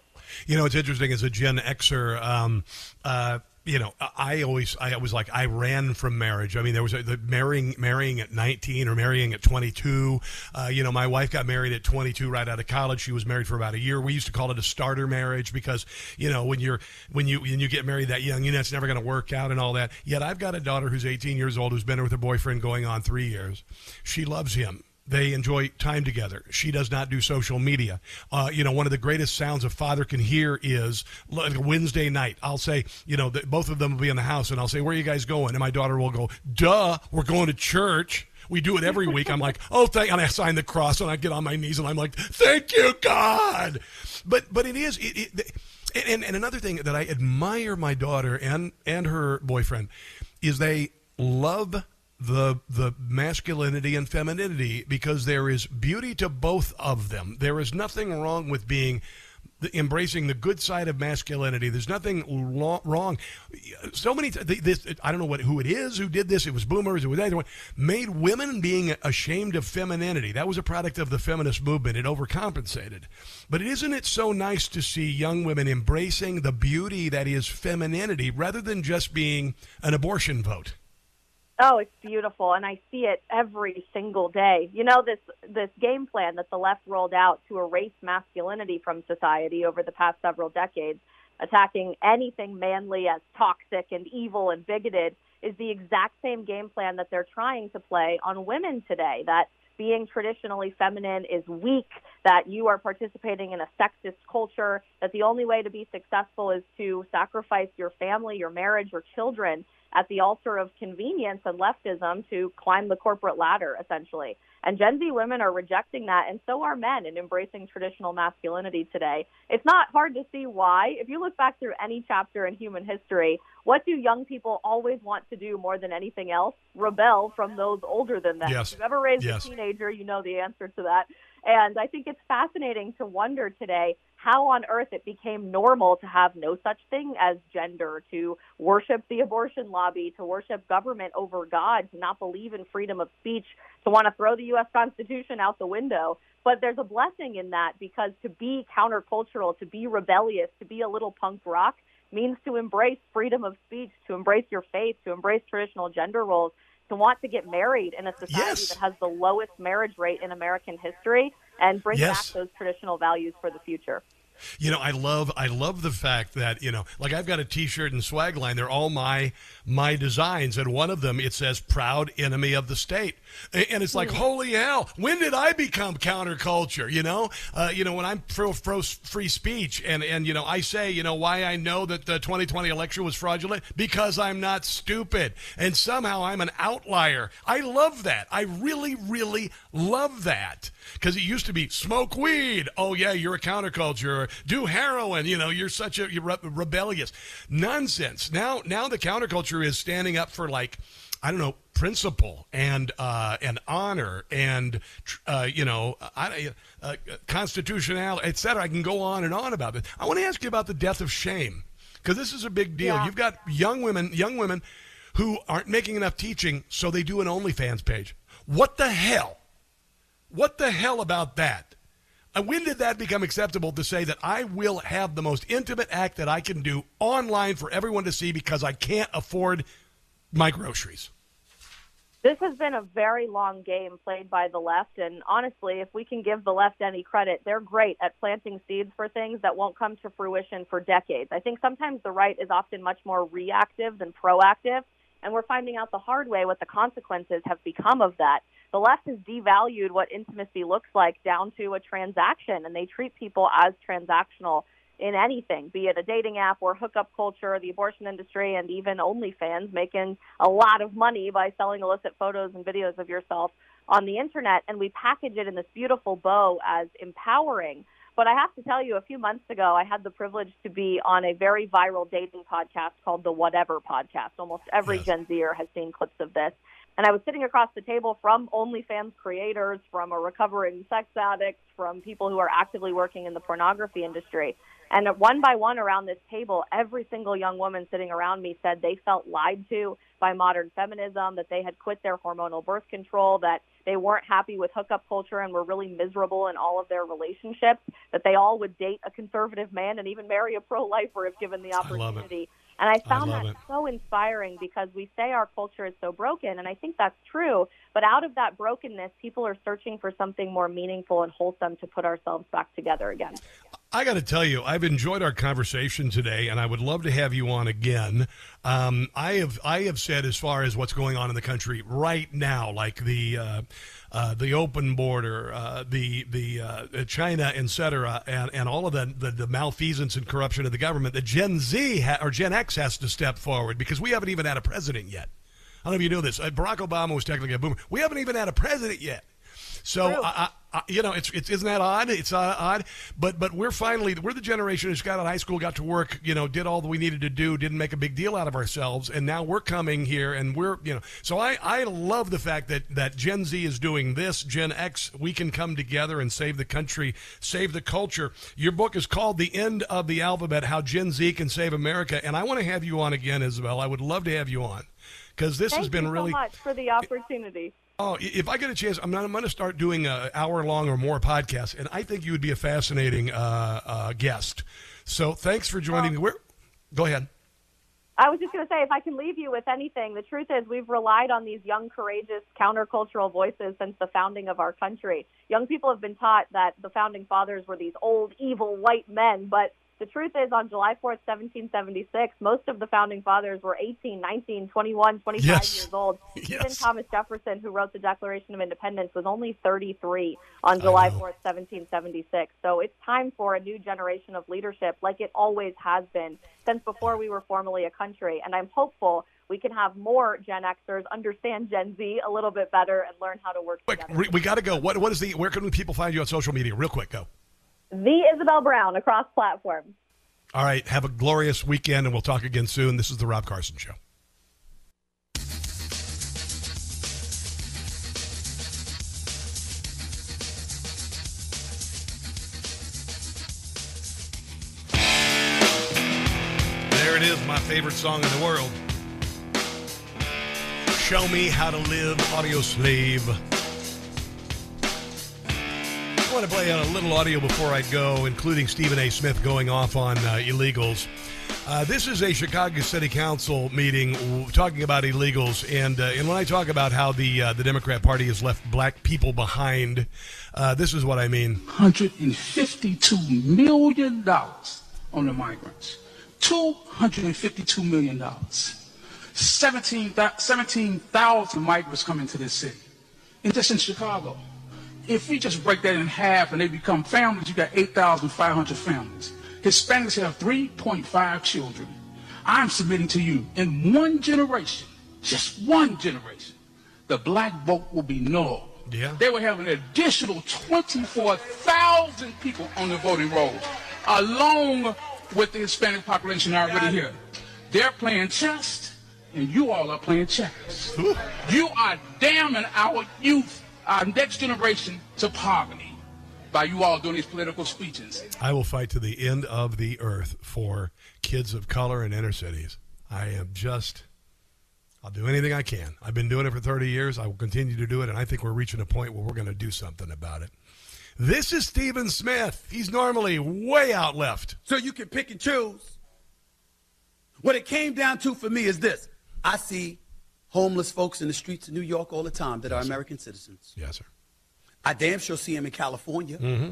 You know, it's interesting as a Gen Xer. Um, uh, you know, I always, I was like, I ran from marriage. I mean, there was a, the marrying, marrying at 19 or marrying at 22. Uh, you know, my wife got married at 22 right out of college. She was married for about a year. We used to call it a starter marriage because, you know, when you're, when you, when you get married that young, you know, it's never going to work out and all that. Yet I've got a daughter who's 18 years old who's been with her boyfriend going on three years. She loves him they enjoy time together. She does not do social media. Uh, you know, one of the greatest sounds a father can hear is like Wednesday night. I'll say, you know, the, both of them will be in the house, and I'll say, "Where are you guys going?" And my daughter will go, "Duh, we're going to church." We do it every week. I'm like, "Oh, thank," and I sign the cross, and I get on my knees, and I'm like, "Thank you, God." But but it is it, it and, and another thing that I admire my daughter and and her boyfriend is they love the the masculinity and femininity because there is beauty to both of them. There is nothing wrong with being embracing the good side of masculinity. There's nothing lo- wrong. So many. Th- this I don't know what who it is who did this. It was boomers. It was anyone made women being ashamed of femininity. That was a product of the feminist movement. It overcompensated. But isn't it so nice to see young women embracing the beauty that is femininity rather than just being an abortion vote? Oh, it's beautiful, and I see it every single day. You know this this game plan that the left rolled out to erase masculinity from society over the past several decades, attacking anything manly as toxic and evil and bigoted, is the exact same game plan that they're trying to play on women today. That being traditionally feminine is weak, that you are participating in a sexist culture, that the only way to be successful is to sacrifice your family, your marriage, your children at the altar of convenience and leftism to climb the corporate ladder, essentially. And Gen Z women are rejecting that, and so are men in embracing traditional masculinity today. It's not hard to see why. If you look back through any chapter in human history, what do young people always want to do more than anything else? Rebel from those older than them. Yes. If you've ever raised Yes. a teenager, you know the answer to that. And I think it's fascinating to wonder today how on earth it became normal to have no such thing as gender, to worship the abortion lobby, to worship government over God, to not believe in freedom of speech, to want to throw the U.S. Constitution out the window. But there's a blessing in that because to be countercultural, to be rebellious, to be a little punk rock means to embrace freedom of speech, to embrace your faith, to embrace traditional gender roles, to want to get married in a society Yes. that has the lowest marriage rate in American history and bring Yes. back those traditional values for the future. You know, I love I love the fact that you know, like I've got a T-shirt and swag line. They're all my my designs, and one of them it says "Proud Enemy of the State," and it's like, holy hell! When did I become counterculture? You know, uh, you know, when I'm pro, pro free speech, and and you know, I say, you know, why I know that the 2020 election was fraudulent because I'm not stupid, and somehow I'm an outlier. I love that. I really, really love that because it used to be smoke weed. Oh yeah, you're a counterculture. Do heroin. You know, you're such a you're re- rebellious. Nonsense. Now, now the counterculture is standing up for like, I don't know, principle and uh, and honor and uh, you know, I, uh, constitutionality, etc. I can go on and on about this. I want to ask you about the death of shame because this is a big deal. Yeah. You've got young women, young women who aren't making enough teaching, so they do an OnlyFans page. What the hell? What the hell about that? When did that become acceptable to say that I will have the most intimate act that I can do online for everyone to see because I can't afford my groceries? This has been a very long game played by the left, and honestly, if we can give the left any credit, they're great at planting seeds for things that won't come to fruition for decades. I think sometimes the right is often much more reactive than proactive, and we're finding out the hard way what the consequences have become of that. The left has devalued what intimacy looks like down to a transaction, and they treat people as transactional in anything, be it a dating app or hookup culture, the abortion industry, and even OnlyFans, making a lot of money by selling illicit photos and videos of yourself on the internet. And we package it in this beautiful bow as empowering. But I have to tell you, a few months ago, I had the privilege to be on a very viral dating podcast called the Whatever Podcast. Almost every Gen Zer has seen clips of this. And I was sitting across the table from OnlyFans creators, from a recovering sex addict, from people who are actively working in the pornography industry. And one by one around this table, every single young woman sitting around me said they felt lied to by modern feminism, that they had quit their hormonal birth control, that they weren't happy with hookup culture and were really miserable in all of their relationships, that they all would date a conservative man and even marry a pro lifer if given the opportunity. And I found love that it. so inspiring because we say our culture is so broken, and I think that's true. But out of that brokenness, people are searching for something more meaningful and wholesome to put ourselves back together again. I got to tell you, I've enjoyed our conversation today, and I would love to have you on again. Um, I have I have said as far as what's going on in the country right now, like the uh, uh, the open border, uh, the the uh, China, et cetera, and, and all of the, the the malfeasance and corruption of the government. The Gen Z ha- or Gen X has to step forward because we haven't even had a president yet. I don't know if you know this. Uh, Barack Obama was technically a boomer. We haven't even had a president yet. So I, uh, you know, it's, it's isn't that odd? It's uh, odd, but but we're finally we're the generation who's got out of high school, got to work, you know, did all that we needed to do, didn't make a big deal out of ourselves, and now we're coming here and we're you know. So I I love the fact that that Gen Z is doing this. Gen X, we can come together and save the country, save the culture. Your book is called "The End of the Alphabet: How Gen Z Can Save America," and I want to have you on again, Isabel. I would love to have you on because this Thank has been you really so much for the opportunity. Oh, if I get a chance, I'm, I'm going to start doing an hour long or more podcast, and I think you would be a fascinating uh, uh, guest. So thanks for joining me. Where, go ahead. I was just going to say, if I can leave you with anything, the truth is we've relied on these young, courageous, countercultural voices since the founding of our country. Young people have been taught that the founding fathers were these old, evil white men, but the truth is, on July 4th, 1776, most of the founding fathers were 18, 19, 21, 25 Yes. years old. <laughs> Yes. Even Thomas Jefferson, who wrote the Declaration of Independence, was only 33 on July 4th, 1776. So it's time for a new generation of leadership, like it always has been since before we were formally a country. And I'm hopeful we can have more Gen Xers understand Gen Z a little bit better and learn how to work together. We, we got to go. What what is the? Where can people find you on social media? Real quick, go. The Isabel Brown across platforms. All right. Have a glorious weekend, and we'll talk again soon. This is the Rob Carson Show. There it is, my favorite song in the world. Show me how to live, Audioslave. I want to play a little audio before I go, including Stephen A. Smith going off on uh, illegals. Uh, this is a Chicago City Council meeting w- talking about illegals, and uh, and when I talk about how the uh, the Democrat Party has left black people behind, uh, this is what I mean. $152 million on the migrants. $252 million. 17,000 17,000 migrants coming to this city. And just in Chicago. If we just break that in half and they become families, you got 8,500 families. Hispanics have 3.5 children. I'm submitting to you, in one generation, just one generation, the black vote will be null. Yeah. They will have an additional 24,000 people on the voting rolls, along with the Hispanic population already here. They're playing chess, and you all are playing checkers. You are damning our youth, our next generation, to poverty by you all doing these political speeches. I will fight to the end of the earth for kids of color in inner cities. I am just, I'll do anything I can. I've been doing it for 30 years. I will continue to do it, and I think we're reaching a point where we're going to do something about it. This is Stephen Smith. He's normally way out left. So you can pick and choose. What it came down to for me is this I see homeless folks in the streets of New York all the time that are American citizens. Yes, sir. I damn sure see them in California. Mm-hmm.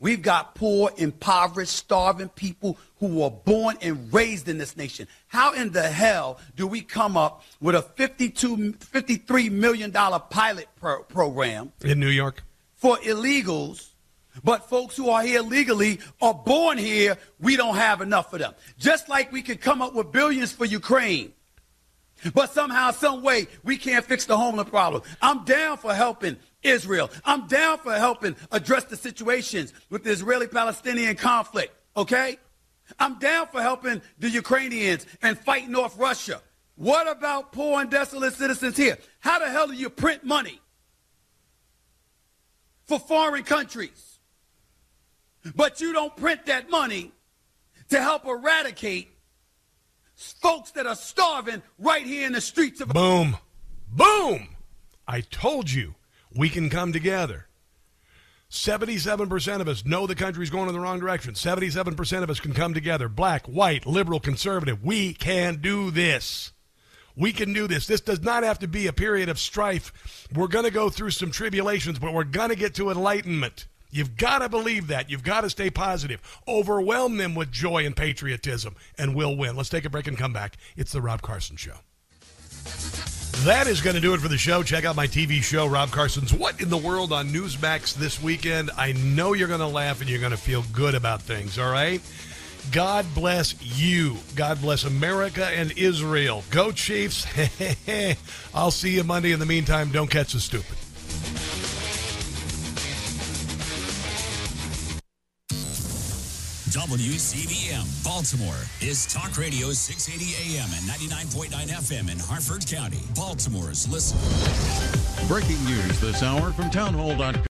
We've got poor, impoverished, starving people who were born and raised in this nation. How in the hell do we come up with a 52, $53 million pilot pro- program In New York. for illegals, but folks who are here legally are born here, we don't have enough for them. Just like we could come up with billions for Ukraine. But somehow, some way, we can't fix the homeless problem. I'm down for helping Israel. I'm down for helping address the situations with the Israeli-Palestinian conflict. Okay? I'm down for helping the Ukrainians and fighting off Russia. What about poor and desolate citizens here? How the hell do you print money for foreign countries? But you don't print that money to help eradicate folks that are starving right here in the streets of Boom. Boom. I told you we can come together. 77% of us know the country's going in the wrong direction. 77% of us can come together. Black, white, liberal, conservative. We can do this. We can do this. This does not have to be a period of strife. We're going to go through some tribulations, but we're going to get to enlightenment. You've got to believe that. You've got to stay positive. Overwhelm them with joy and patriotism, and we'll win. Let's take a break and come back. It's the Rob Carson Show. That is going to do it for the show. Check out my TV show, Rob Carson's What in the World on Newsmax this weekend. I know you're going to laugh and you're going to feel good about things, all right? God bless you. God bless America and Israel. Go Chiefs. <laughs> I'll see you Monday. In the meantime, don't catch the stupid. WCBM Baltimore is Talk Radio 680 AM and 99.9 FM in Harford County, Baltimore's listen. Breaking news this hour from townhall.com.